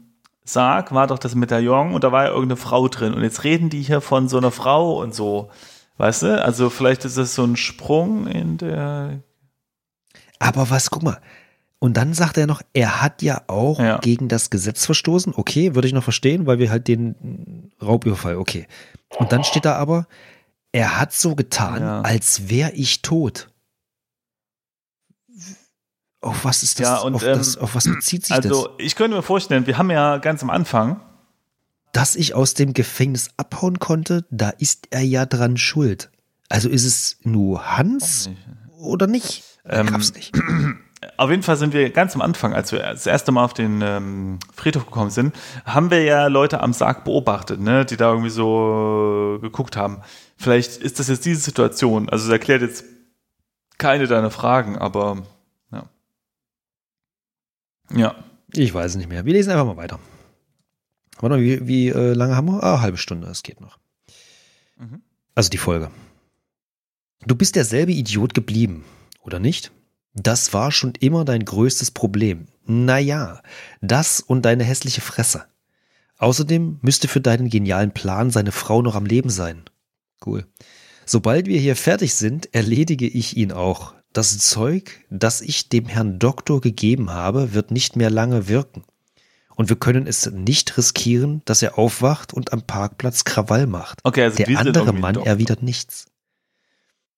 Sarg war doch das Medaillon und da war ja irgendeine Frau drin. Und jetzt reden die hier von so einer Frau und so. Weißt du? Also vielleicht ist es so ein Sprung in der. Aber was, guck mal. Und dann sagt er noch, er hat ja auch Ja. gegen das Gesetz verstoßen. Okay, würde ich noch verstehen, weil wir halt den Raubüberfall, okay. Und dann steht da aber, er hat so getan, Ja. als wäre ich tot. Auf was ist das? Ja, und, auf, ähm, das auf was bezieht sich das? Also ich könnte mir vorstellen, wir haben ja ganz am Anfang. Dass ich aus dem Gefängnis abhauen konnte, da ist er ja dran schuld. Also ist es nur Hans oder nicht? Ähm, hab's nicht. Auf jeden Fall sind wir ganz am Anfang, als wir das erste Mal auf den ähm, Friedhof gekommen sind, haben wir ja Leute am Sarg beobachtet, ne, die da irgendwie so geguckt haben. Vielleicht ist das jetzt diese Situation. Also es erklärt jetzt keine deiner Fragen, aber ja. Ich weiß es nicht mehr. Wir lesen einfach mal weiter. Warte mal, wie, wie äh, lange haben wir? Ah, halbe Stunde, es geht noch. Mhm. Also die Folge. Du bist derselbe Idiot geblieben, oder nicht? Das war schon immer dein größtes Problem. Naja, das und deine hässliche Fresse. Außerdem müsste für deinen genialen Plan seine Frau noch am Leben sein. Cool. Sobald wir hier fertig sind, erledige ich ihn auch. Das Zeug, das ich dem Herrn Doktor gegeben habe, wird nicht mehr lange wirken. Und wir können es nicht riskieren, dass er aufwacht und am Parkplatz Krawall macht. Okay, also Der andere Mann doch- erwidert nichts.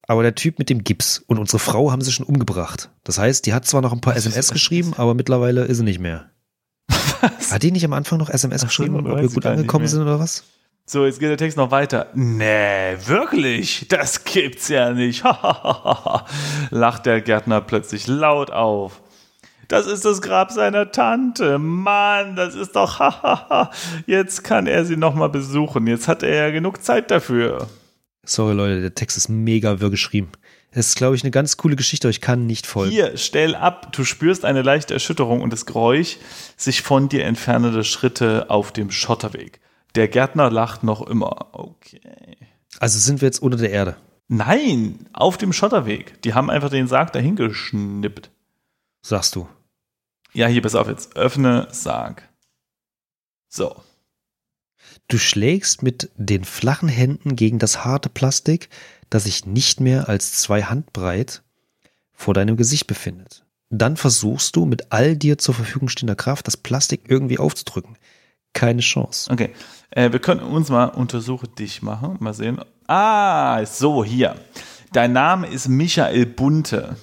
Aber der Typ mit dem Gips und unsere Frau haben sie schon umgebracht. Das heißt, die hat zwar noch ein paar SMS geschrieben, aber mittlerweile ist sie nicht mehr. Hat die nicht am Anfang noch SMS Ach geschrieben, ob wir gut angekommen sind oder was? So, jetzt geht der Text noch weiter. Nee, wirklich? Das gibt's ja nicht. Lacht der Gärtner plötzlich laut auf. Das ist das Grab seiner Tante. Mann, das ist doch Jetzt kann er sie nochmal besuchen. Jetzt hat er ja genug Zeit dafür. Sorry Leute, der Text ist mega wirr geschrieben. Es ist, glaube ich, eine ganz coole Geschichte, aber ich kann nicht folgen. Hier, stell ab. Du spürst eine leichte Erschütterung und das Geräusch sich von dir entfernende Schritte auf dem Schotterweg. Der Gärtner lacht noch immer. Okay. Also sind wir jetzt unter der Erde. Nein, auf dem Schotterweg. Die haben einfach den Sarg dahin geschnippt. Sagst du. Ja, hier, pass auf jetzt. Öffne Sarg. So. Du schlägst mit den flachen Händen gegen das harte Plastik, das sich nicht mehr als zwei Handbreit vor deinem Gesicht befindet. Dann versuchst du mit all dir zur Verfügung stehender Kraft das Plastik irgendwie aufzudrücken. Keine Chance. Okay. Äh, wir können uns mal Untersuche dich machen. Mal sehen. Ah, so, hier. Dein Name ist Michael Bunte.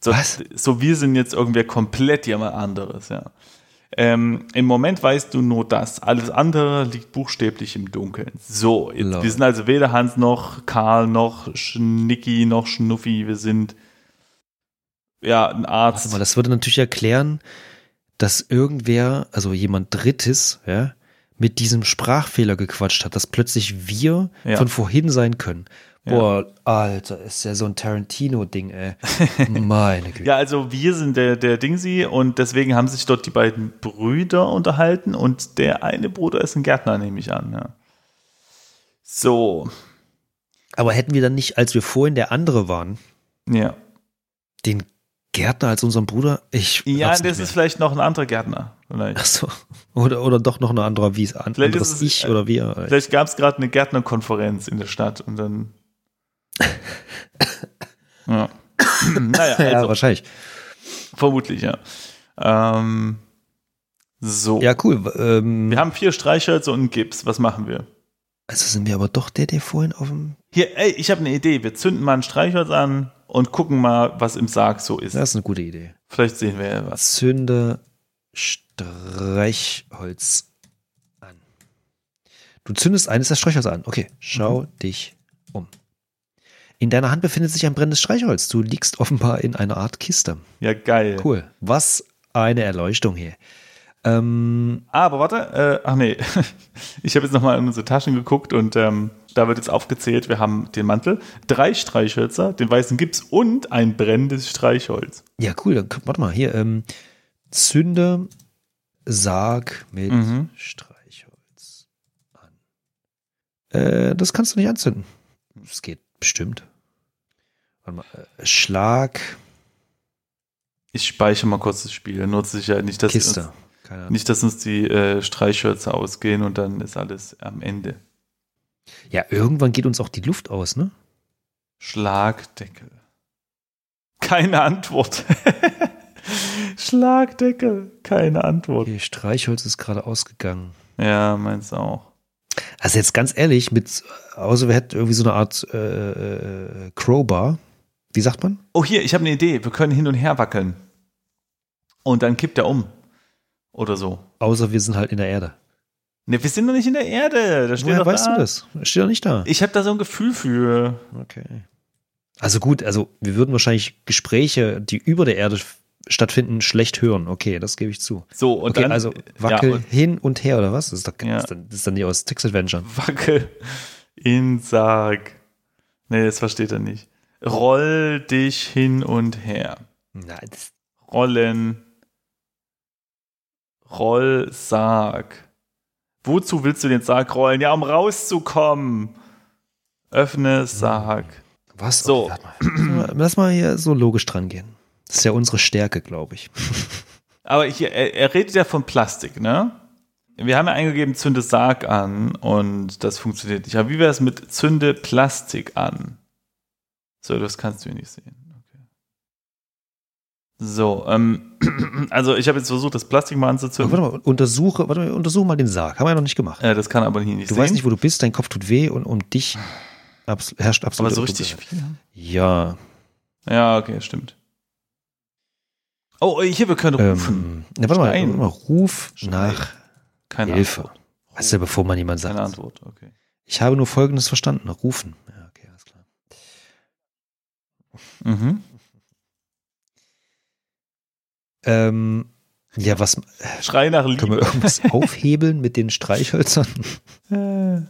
So, Was? So, wir sind jetzt irgendwie komplett jemand anderes, ja. Ähm, Im Moment weißt du nur das. Alles andere liegt buchstäblich im Dunkeln. So, jetzt, wir sind also weder Hans noch Karl noch Schnicki noch Schnuffi. Wir sind ja ein Arzt. Warte mal, das würde natürlich erklären, dass irgendwer, also jemand Drittes, ja, mit diesem Sprachfehler gequatscht hat, dass plötzlich wir Ja. von vorhin sein können. Ja. Boah, Alter, ist ja so ein Tarantino-Ding, ey. Meine Güte. Ja, also wir sind der, der Dingsi und deswegen haben sich dort die beiden Brüder unterhalten und der eine Bruder ist ein Gärtner, nehme ich an. Ja. So, Aber hätten wir dann nicht, als wir vorhin der andere waren, ja. den Gärtner als unseren Bruder? Ich Ja, das nicht ist mehr. vielleicht noch ein anderer Gärtner. Vielleicht, Ach so. Oder, oder doch noch ein anderer, wie es an, Vielleicht anderes ist es- Ich oder wir. vielleicht gab es gerade eine Gärtnerkonferenz in der Stadt und dann. ja. naja, ja, also, wahrscheinlich. vermutlich, ja. Ähm, so. Ja, cool. Ähm, Wir haben vier Streichhölzer und einen Gips. Was machen wir? Also sind wir aber doch der, der vorhin auf dem. Hier, ey, ich habe eine Idee. Wir zünden mal ein Streichholz an und gucken mal, was im Sarg so ist. Das ist eine gute Idee. Vielleicht sehen wir ja was. Zünde Streichholz an. Du zündest eines der Streichholz an. Okay, schau Mhm. dich um. In deiner Hand befindet sich ein brennendes Streichholz. Du liegst offenbar in einer Art Kiste. Ja, geil. Cool. Was eine Erleuchtung hier. Ähm, Ah, aber warte, äh, ach nee. Ich habe jetzt nochmal in unsere Taschen geguckt und ähm, da wird jetzt aufgezählt, wir haben den Mantel, drei Streichhölzer, den weißen Gips und ein brennendes Streichholz. ja, cool. Dann, warte mal, hier. Ähm, Zünde Sarg mit Mhm. Streichholz an. Äh, das kannst du nicht anzünden. Das geht bestimmt. Warte mal. Äh, Schlag Ich speichere mal kurz das Spiel, nur zur Sicherheit nicht, dass Kiste. Nicht, dass uns die äh, Streichhölzer ausgehen und dann ist alles am Ende. Ja, irgendwann geht uns auch die Luft aus, ne? Schlagdeckel. Keine Antwort. Schlagdeckel. Keine Antwort. Okay, Streichholz ist gerade ausgegangen. Ja, meins auch. Also jetzt ganz ehrlich, mit, außer wir hätten irgendwie so eine Art äh, äh, Crowbar. Wie sagt man? Oh, hier, ich habe eine Idee. Wir können hin und her wackeln. Und dann kippt er um. Oder so. Außer wir sind halt in der Erde. Ne, wir sind noch nicht in der Erde. Da steht Woher doch weißt da. du das? Steht doch nicht da. Ich habe da so ein Gefühl für. Okay. Also gut, also wir würden wahrscheinlich Gespräche, die über der Erde stattfinden, schlecht hören. Okay, das gebe ich zu. So, und okay, dann. also wackel Ja, und hin und her oder was? Das ist, doch, Ja. das ist, dann, das ist dann nicht aus Text Adventure. wackel in Sarg. Nee, das versteht er nicht. Roll dich hin und her. Nein, Rollen. Roll Sarg. Wozu willst du den Sarg rollen? Ja, um rauszukommen. Öffne Sarg. was? So. Okay. Lass mal hier so logisch dran gehen. Das ist ja unsere Stärke, glaube ich. Aber hier, er, er redet ja von Plastik, ne? Wir haben ja eingegeben, zünde Sarg an und das funktioniert nicht. Aber wie wäre es mit zünde Plastik an? So, das kannst du hier nicht sehen. So, ähm, also ich habe jetzt versucht, das Plastik mal Aber anzuzünden. warte mal, untersuche, warte mal, untersuche mal den Sarg. Haben wir ja noch nicht gemacht. Äh, das kann aber hier nicht Du sehen. weißt nicht, wo du bist, dein Kopf tut weh und um dich abs herrscht aber absolut so richtig viel. Ja. Ja, okay, stimmt. Oh, hier, wir können rufen. Ähm, ja, warte mal, warte mal, Ruf nach Keine Hilfe. Antwort. Weißt du, bevor man jemand sagt. Keine Antwort, okay. Ich habe nur Folgendes verstanden. Rufen. Ja, okay, alles klar. Mhm. Ähm, ja, was, Schrei nach können wir Liebe. irgendwas aufhebeln mit den Streichhölzern? Äh,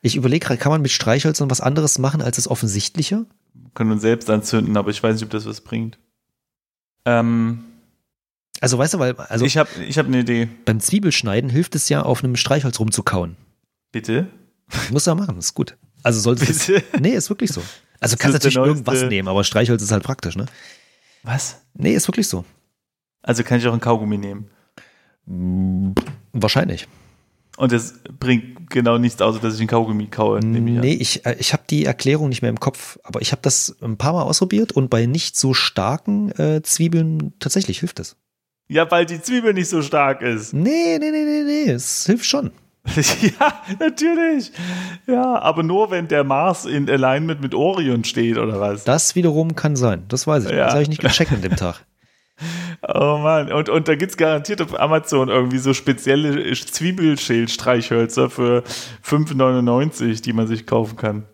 Ich überlege gerade, kann man mit Streichhölzern was anderes machen als das Offensichtliche? können uns selbst anzünden, aber ich weiß nicht, ob das was bringt. Ähm, Also, weißt du, weil, also ich habe ich hab eine Idee. beim Zwiebelschneiden hilft es ja, auf einem Streichholz rumzukauen. Bitte? Muss ja machen, ist gut. Also solltest du. Nee, ist wirklich so. Also kannst natürlich irgendwas nehmen, aber Streichholz ist halt praktisch, ne? Was? Nee, ist wirklich so. Also kann ich auch ein Kaugummi nehmen. Wahrscheinlich. Und das bringt genau nichts, außer dass ich ein Kaugummi kaue. Nee, ich, äh, ich habe die Erklärung nicht mehr im Kopf, aber ich habe das ein paar Mal ausprobiert und bei nicht so starken äh, Zwiebeln tatsächlich hilft es. Ja, weil die Zwiebel nicht so stark ist. Nee, nee, nee, nee, nee, es hilft schon. ja, natürlich. Ja, aber nur wenn der Mars in Alignment mit Orion steht, oder was? Das wiederum kann sein. Das weiß ich. Ja. Das habe ich nicht gecheckt an dem Tag. Oh Mann, und, und da gibt's garantiert auf Amazon irgendwie so spezielle Zwiebelschälstreichhölzer für 5,99, die man sich kaufen kann.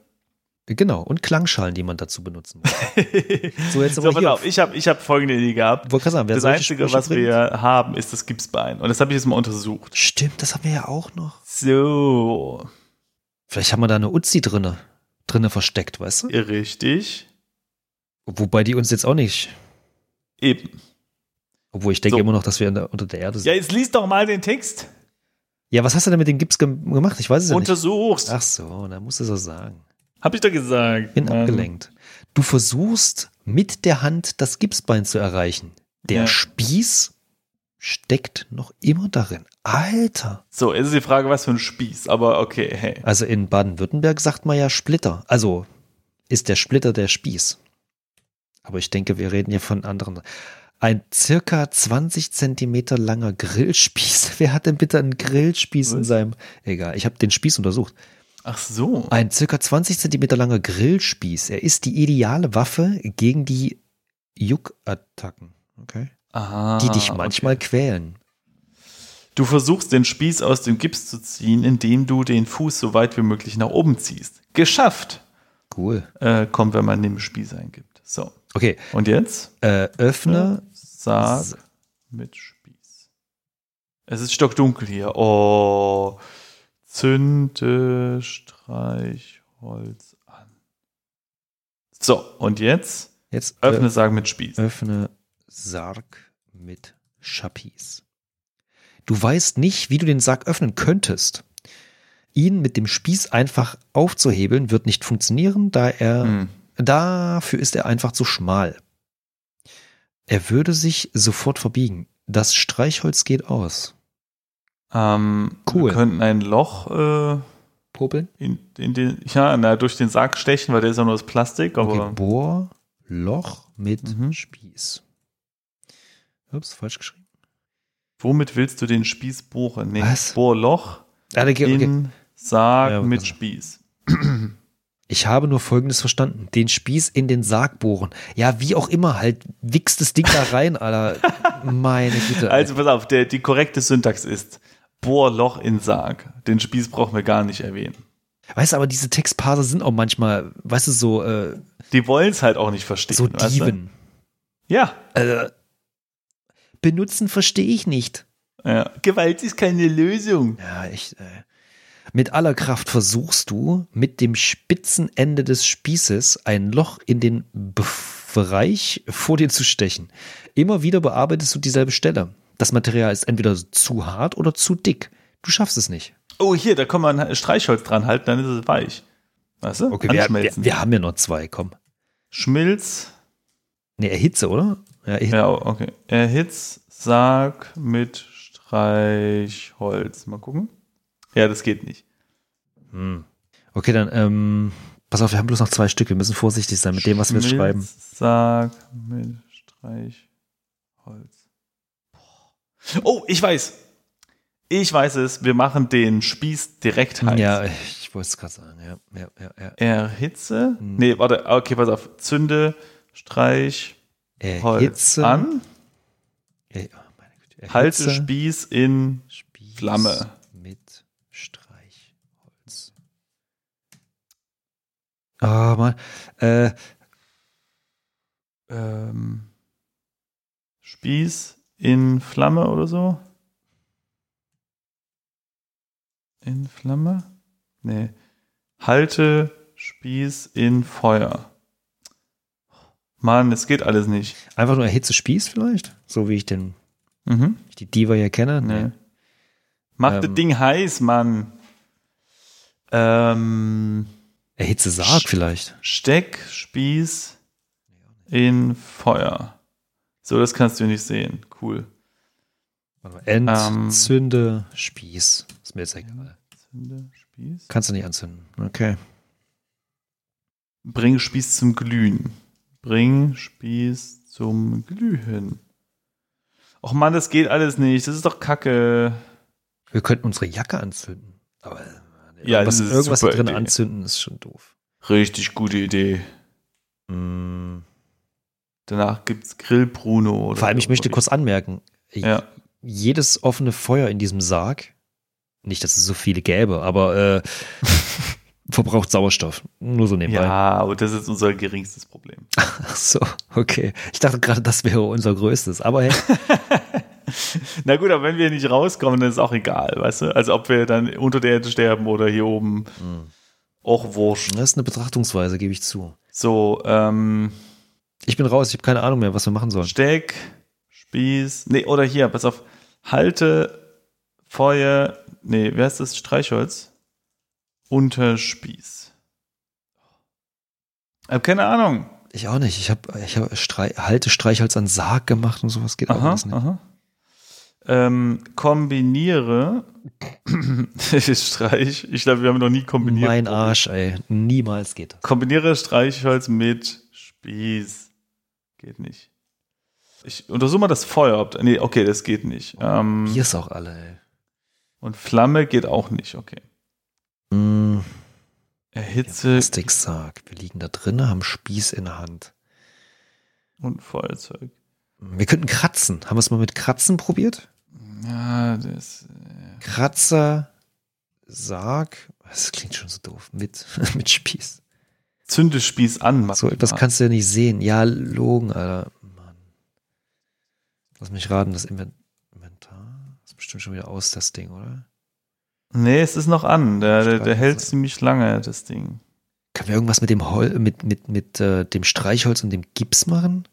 Genau. Und Klangschalen, die man dazu benutzen muss. So, jetzt So, aber pass hier. auf, ich habe ich hab folgende Idee gehabt. Wollte sagen, wer Das Einzige, Sprüche was bringt- wir haben, ist das Gipsbein. Und das habe ich jetzt mal untersucht. Stimmt, das haben wir ja auch noch. So, Vielleicht haben wir da eine Uzi drinne, drinne versteckt, weißt du? richtig. Wobei die uns jetzt auch nicht. Eben. Obwohl ich denke So. immer noch, dass wir der, unter der Erde sind. Ja, jetzt lies doch mal den Text. Ja, was hast du denn mit dem Gips gem gemacht? Ich weiß es ja nicht. Untersuchst. Ach so, da musst du es auch sagen. Hab ich doch gesagt. Bin Mann. abgelenkt. Du versuchst mit der Hand das Gipsbein zu erreichen. Der Ja. Spieß steckt noch immer darin. Alter. So, jetzt ist die Frage, was für ein Spieß. Aber okay, hey. Also in Baden-Württemberg sagt man ja Splitter. Also ist der Splitter der Spieß. Aber ich denke, wir reden hier von anderen. Ein circa 20 Zentimeter langer Grillspieß. Wer hat denn bitte einen Grillspieß in Was? seinem. Egal, ich habe den Spieß untersucht. Ach so. Ein circa 20 Zentimeter langer Grillspieß. Er ist die ideale Waffe gegen die Juckattacken. Okay. Aha, Die dich okay. manchmal quälen. Du versuchst den Spieß aus dem Gips zu ziehen, indem du den Fuß so weit wie möglich nach oben ziehst. Geschafft! Cool. Äh, kommt, wenn man den Spieß eingibt. So. Okay. Und jetzt? Äh, öffne. Sag mit Spieß. Es ist stockdunkel hier. Oh. Zünde Streichholz an. So, und jetzt Jetzt öffne äh, Sag mit Spieß. öffne Sarg mit Schapis. Du weißt nicht, wie du den Sarg öffnen könntest. Ihn mit dem Spieß einfach aufzuhebeln wird nicht funktionieren, da er Hm. Dafür ist er einfach zu schmal. Er würde sich sofort verbiegen. Das Streichholz geht aus. Ähm, Cool. Wir könnten ein Loch äh, Popeln? in, in den, ja, na, durch den Sarg stechen, weil der ist ja nur aus Plastik, aber Okay, Bohr, Loch mit Mhm. Spieß. Ups, falsch geschrieben. womit willst du den Spieß bohren? Nee, Was? Bohrloch Ah, okay, okay. in Sarg Ja, mit. Spieß. Ich habe nur Folgendes verstanden. Den Spieß in den Sarg bohren. Ja, wie auch immer, halt, wichst das Ding da rein, Alter. Meine Güte. Also pass auf, der, die korrekte Syntax ist Bohrloch in Sarg. Den Spieß brauchen wir gar nicht erwähnen. Weißt du, aber diese Textparser sind auch manchmal, weißt du, so, äh, Die wollen es halt auch nicht verstehen. so weißt du? Ja. Äh, benutzen verstehe ich nicht. ja. Gewalt ist keine Lösung. Ja, echt. Äh. Mit aller Kraft versuchst du, mit dem spitzen Ende des Spießes ein Loch in den Bereich vor dir zu stechen. Immer wieder bearbeitest du dieselbe Stelle. Das Material ist entweder zu hart oder zu dick. Du schaffst es nicht. Oh, hier, da kann man Streichholz dran halten, dann ist es weich. Weißt du? Okay, wir, wir, wir haben ja noch zwei, komm. Schmilz. Ne, erhitze, oder? Ja, erhitze. Ja, okay. Erhitz Sarg mit Streichholz. Mal gucken. Ja, das geht nicht. Hm. Okay, dann, ähm, pass auf, wir haben bloß noch zwei Stück. Wir müssen vorsichtig sein mit dem, was wir schreiben. Sarg mit Streichholz. Oh, ich weiß. Ich weiß es. Wir machen den Spieß direkt heiß. Ja, ich wollte es gerade sagen. Ja, ja, ja, ja. Erhitze. Hm. Nee, warte. Okay, pass auf. Zünde Streichholz Erhitze. an. Eh, oh meine Güte. Halte Erhitze, Spieß in Spieß Flamme. Mit Streichholz. Ah, Mann. Äh, ähm, Spieß in Flamme oder so? In Flamme? Nee. Halte Spieß in Feuer. Mann, es geht alles nicht. einfach nur Erhitze Spieß vielleicht? So wie ich den, Mhm. ich die Diva ja kenne. Nee. Mach Ähm. das Ding heiß, Mann. Ähm, Erhitze Sarg vielleicht. Steck Spieß in Feuer. So, das kannst du nicht sehen. Cool. Entzünde Spieß. Ist mir jetzt egal. Zünde Spieß. Kannst du nicht anzünden. Okay. Bring Spieß zum Glühen. Bring Spieß zum Glühen. Och Mann, das geht alles nicht. Das ist doch Kacke. Wir könnten unsere Jacke anzünden. Aber äh, Ja, irgendwas, irgendwas drin Idee. anzünden ist schon doof. Richtig gute Idee. Mm. Danach gibt's Grillbruno. Oder Vor allem, ich möchte kurz anmerken, Ja. jedes offene Feuer in diesem Sarg, nicht, dass es so viele gäbe, aber äh, verbraucht Sauerstoff. Nur so nebenbei. Ja, aber das ist unser geringstes Problem. Ach so, okay. Ich dachte gerade, das wäre unser größtes. Aber hey, Na gut, aber wenn wir nicht rauskommen, dann ist auch egal, weißt du? Also ob wir dann unter der Erde sterben oder hier oben. Hm. Auch wurscht. das ist eine Betrachtungsweise, gebe ich zu. So, ähm, Ich bin raus, ich habe keine Ahnung mehr, was wir machen sollen. Steck, Spieß, nee, oder hier, pass auf, halte Feuer, nee, wer ist das? Streichholz? Unter Spieß. Ich hab keine Ahnung. Ich auch nicht. Ich habe ich hab Strei halte Streichholz an Sarg gemacht und sowas geht auch Aha, alles nicht. aha. Ähm, kombiniere Streich, ich glaube, wir haben noch nie kombiniert. Mein Arsch, ey. Niemals geht das. Kombiniere Streichholz mit Spieß. Geht nicht. Ich untersuche mal das Feuer. Ob, nee, okay, das geht nicht. Ähm, Hier ist auch alle, ey. und Flamme geht auch nicht, okay. Mm, Erhitze Plastiksarg. Wir liegen da drin, haben Spieß in der Hand. und Feuerzeug. Wir könnten kratzen. Haben wir es mal mit Kratzen probiert? Ja, das. Kratzer, Sarg. Das klingt schon so doof. Mit, mit Spieß. Zünde Spieß an. So etwas kannst du ja nicht sehen. Ja, Logen, Alter. Mann. Lass mich raten, das Inven- Inventar ist bestimmt schon wieder aus, das Ding, oder? Nee, es ist noch an. Der, der, der hält ziemlich lange, das Ding. Können wir irgendwas mit dem Hol mit, mit, mit äh, dem Streichholz und dem Gips machen?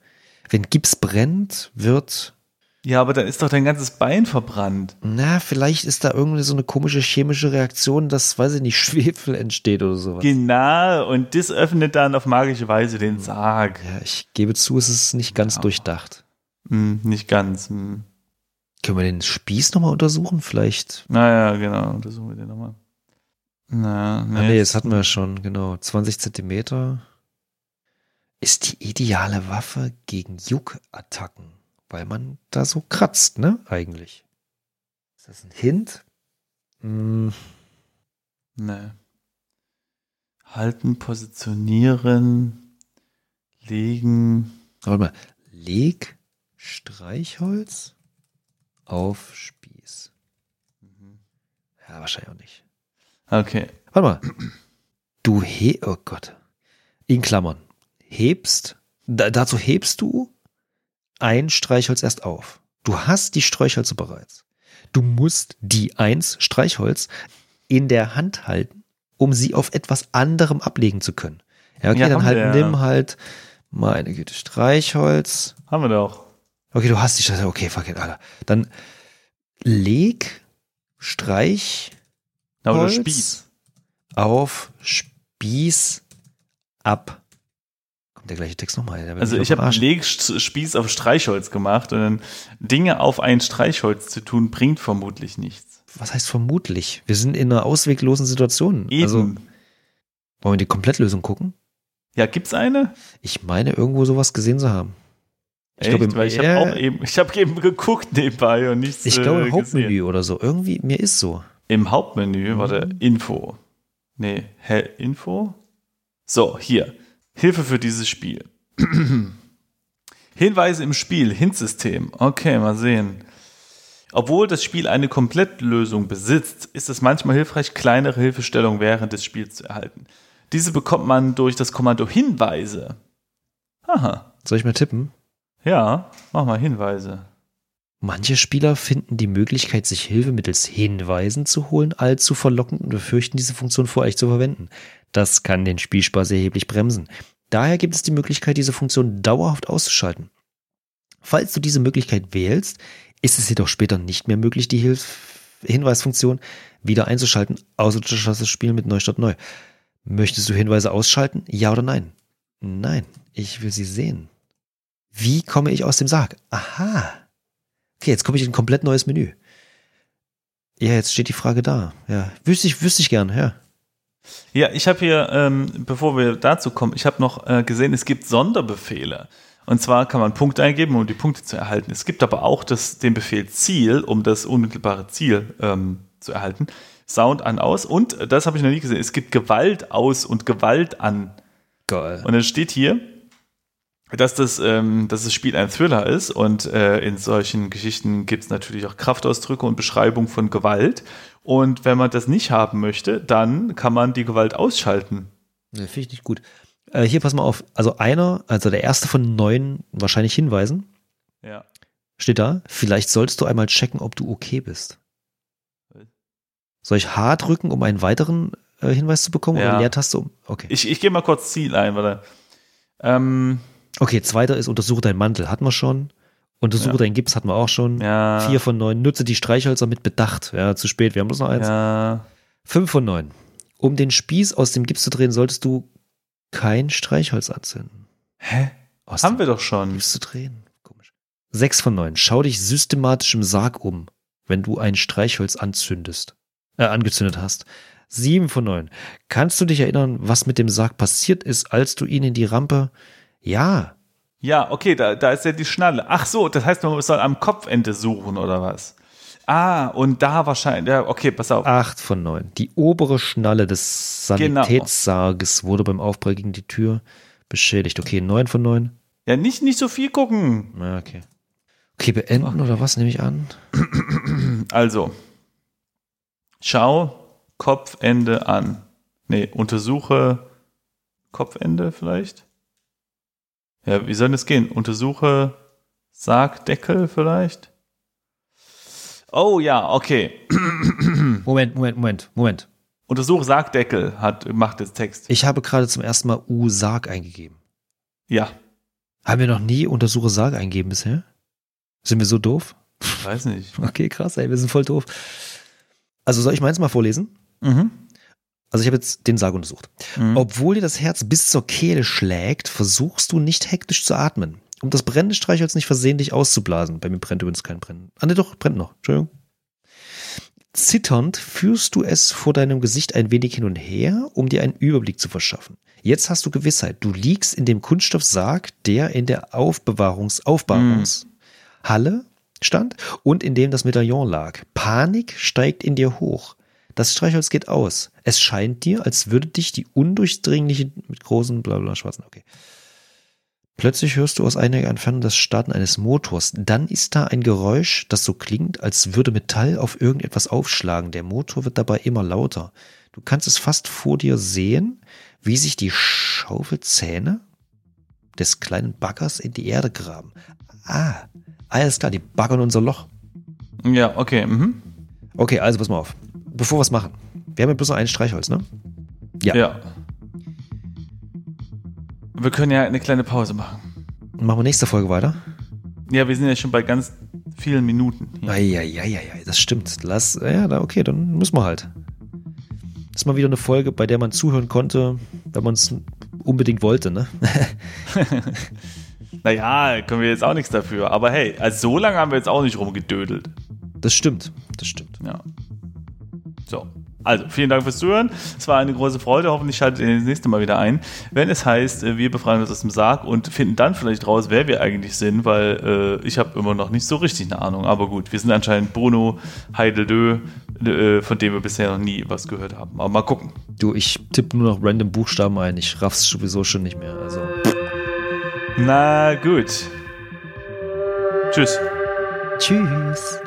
Wenn Gips brennt, wird. Ja, aber dann ist doch dein ganzes Bein verbrannt. Na, vielleicht ist da irgendwie so eine komische chemische Reaktion, dass, weiß ich nicht, Schwefel entsteht oder sowas. Genau, und das öffnet dann auf magische Weise den Sarg. Ja, ich gebe zu, es ist nicht ganz Ja. durchdacht. Hm, nicht ganz. Hm. Können wir den Spieß nochmal untersuchen? Vielleicht. Naja, genau, untersuchen wir den nochmal. Na, Nee, ah, nee, das hatten wir schon, genau. 20 Zentimeter ist die ideale Waffe gegen Juckattacken, weil man da so kratzt, ne? Eigentlich. Ist das ein Hint? Hm. Nee. Halten, positionieren, legen. Warte mal. Leg Streichholz auf Spieß. Mhm. Ja, wahrscheinlich auch nicht. Okay. Warte mal. Du he, oh Gott. In Klammern. Hebst, da, dazu hebst du ein Streichholz erst auf. Du hast die Streichhölzer bereits. Du musst die eins Streichholz in der Hand halten, um sie auf etwas anderem ablegen zu können. Ja, okay, ja, dann halt wir, nimm halt meine Güte Streichholz. Haben wir doch. Okay, du hast die Streichholz. Okay, fuck it, Alter. Dann leg Streich oder Spieß. auf Spieß ab. Der gleiche Text nochmal. Also ich habe Legspieß auf Streichholz gemacht und dann Dinge auf ein Streichholz zu tun, bringt vermutlich nichts. Was heißt vermutlich? Wir sind in einer ausweglosen Situation. Eben. Also, wollen wir die Komplettlösung gucken? Ja, gibt's eine? Ich meine, irgendwo sowas gesehen zu haben. Ich glaube, ich habe auch eben, ich habe eben geguckt nebenbei und nichts. Ich glaube, im äh, Hauptmenü oder so. Irgendwie, mir ist so. Im Hauptmenü, mhm. warte, Info. Nee, hä, Info? So, hier. Hilfe für dieses Spiel. Hinweise im Spiel, Hint-System. Okay, mal sehen. Obwohl das Spiel eine Komplettlösung besitzt, ist es manchmal hilfreich, kleinere Hilfestellungen während des Spiels zu erhalten. Diese bekommt man durch das Kommando Hinweise. Aha. Soll ich mal tippen? Ja, mach mal Hinweise. Manche Spieler finden die Möglichkeit, sich Hilfe mittels Hinweisen zu holen, allzu verlockend und befürchten, diese Funktion vor euch zu verwenden. Das kann den Spielspaß erheblich bremsen. Daher gibt es die Möglichkeit, diese Funktion dauerhaft auszuschalten. Falls du diese Möglichkeit wählst, ist es jedoch später nicht mehr möglich, die Hilf Hinweisfunktion wieder einzuschalten, außer du startest das Spiel mit Neustart neu. Möchtest du Hinweise ausschalten? Ja oder nein? Nein, ich will sie sehen. Wie komme ich aus dem Sarg? Aha. Okay, jetzt komme ich in ein komplett neues Menü. Ja, jetzt steht die Frage da. Ja, wüsste ich, wüsste ich gern, ja. Ja, ich habe hier, ähm, bevor wir dazu kommen, ich habe noch äh, gesehen, es gibt Sonderbefehle. Und zwar kann man Punkte eingeben, um die Punkte zu erhalten. Es gibt aber auch das, den Befehl Ziel, um das unmittelbare Ziel ähm, zu erhalten. Sound an aus. Und das habe ich noch nie gesehen. Es gibt Gewalt aus und Gewalt an. Geil. Und dann steht hier, dass das, ähm, dass das Spiel ein Thriller ist und äh, in solchen Geschichten gibt es natürlich auch Kraftausdrücke und Beschreibung von Gewalt. Und wenn man das nicht haben möchte, dann kann man die Gewalt ausschalten. Ja, Finde ich nicht gut. Äh, hier pass mal auf. Also einer, also der erste von neun wahrscheinlich Hinweisen. Ja. Steht da. Vielleicht sollst du einmal checken, ob du okay bist. Soll ich H drücken, um einen weiteren äh, Hinweis zu bekommen? Ja. Oder Leertaste um? Okay. Ich, ich gehe mal kurz Ziel ein, warte. Ähm. Okay, zweiter ist untersuche deinen Mantel, hatten wir schon. Untersuche ja. deinen Gips hatten wir auch schon. Ja. Vier von neun. Nutze die Streichhölzer mit Bedacht. Ja, zu spät. Wir haben bloß noch eins. Ja. Fünf von neun. Um den Spieß aus dem Gips zu drehen, solltest du kein Streichholz anzünden. Hä? Aus haben wir doch schon. Gips zu drehen. Komisch. Sechs von neun. Schau dich systematisch im Sarg um, wenn du ein Streichholz anzündest. Äh, angezündet hast. Sieben von neun. Kannst du dich erinnern, was mit dem Sarg passiert ist, als du ihn in die Rampe. Ja, ja, okay, da, da ist ja die Schnalle. Ach so, das heißt, man soll am Kopfende suchen oder was? Ah, und da wahrscheinlich, ja, okay, pass auf. Acht von neun. Die obere Schnalle des Sanitätssarges genau. wurde beim Aufprall gegen die Tür beschädigt. Okay, neun von neun. Ja, nicht, nicht so viel gucken. Ja, okay. Okay, beenden okay. oder was nehme ich an? Also, schau Kopfende an. Nee, untersuche Kopfende vielleicht. Ja, wie soll das gehen? Untersuche Sargdeckel vielleicht? Oh ja, okay. Moment, Moment, Moment, Moment. Untersuche Sargdeckel hat, macht jetzt Text. Ich habe gerade zum ersten Mal U-Sarg eingegeben. Ja. Haben wir noch nie Untersuche Sarg eingegeben bisher? Sind wir so doof? Weiß nicht. Okay, krass, ey, wir sind voll doof. Also soll ich meins mal vorlesen? Mhm. Also ich habe jetzt den Sarg untersucht. Mhm. Obwohl dir das Herz bis zur Kehle schlägt, versuchst du nicht hektisch zu atmen. um das brennende Streichholz nicht versehentlich auszublasen. Bei mir brennt übrigens kein Brennen. Ah, ne, doch, brennt noch. Entschuldigung. Zitternd führst du es vor deinem Gesicht ein wenig hin und her, um dir einen Überblick zu verschaffen. Jetzt hast du Gewissheit. Du liegst in dem Kunststoffsarg, der in der Aufbewahrungs Aufbewahrungshalle stand und in dem das Medaillon lag. Panik steigt in dir hoch. Das Streichholz geht aus. Es scheint dir, als würde dich die undurchdringliche mit großen bla schwarzen, okay. Plötzlich hörst du aus einiger Entfernung das Starten eines Motors. Dann ist da ein Geräusch, das so klingt, als würde Metall auf irgendetwas aufschlagen. Der Motor wird dabei immer lauter. Du kannst es fast vor dir sehen, wie sich die Schaufelzähne des kleinen Baggers in die Erde graben. Ah, alles klar, die baggern unser Loch. Ja, okay. Mhm. Okay, also pass mal auf. Bevor wir es machen. Wir haben ja bloß noch ein Streichholz, ne? Ja. ja. Wir können ja eine kleine Pause machen. Machen wir nächste Folge weiter? Ja, wir sind ja schon bei ganz vielen Minuten. Eieieiei, das stimmt. Lass, ja, okay, dann müssen wir halt. Das ist mal wieder eine Folge, bei der man zuhören konnte, wenn man es unbedingt wollte, ne? naja, können wir jetzt auch nichts dafür. Aber hey, also so lange haben wir jetzt auch nicht rumgedödelt. Das stimmt, das stimmt. Ja. So. Also, vielen Dank fürs Zuhören. Es war eine große Freude. Hoffentlich schaltet ihr das nächste Mal wieder ein. Wenn es heißt, äh, wir befreien uns aus dem Sarg und finden dann vielleicht raus, wer wir eigentlich sind, weil äh, ich habe immer noch nicht so richtig eine Ahnung. Aber gut, wir sind anscheinend Bruno Heideldö, äh, von dem wir bisher noch nie was gehört haben. Aber mal gucken. Du, ich tippe nur noch random Buchstaben ein. Ich raff's sowieso schon nicht mehr. Also. Na gut. Tschüss. Tschüss.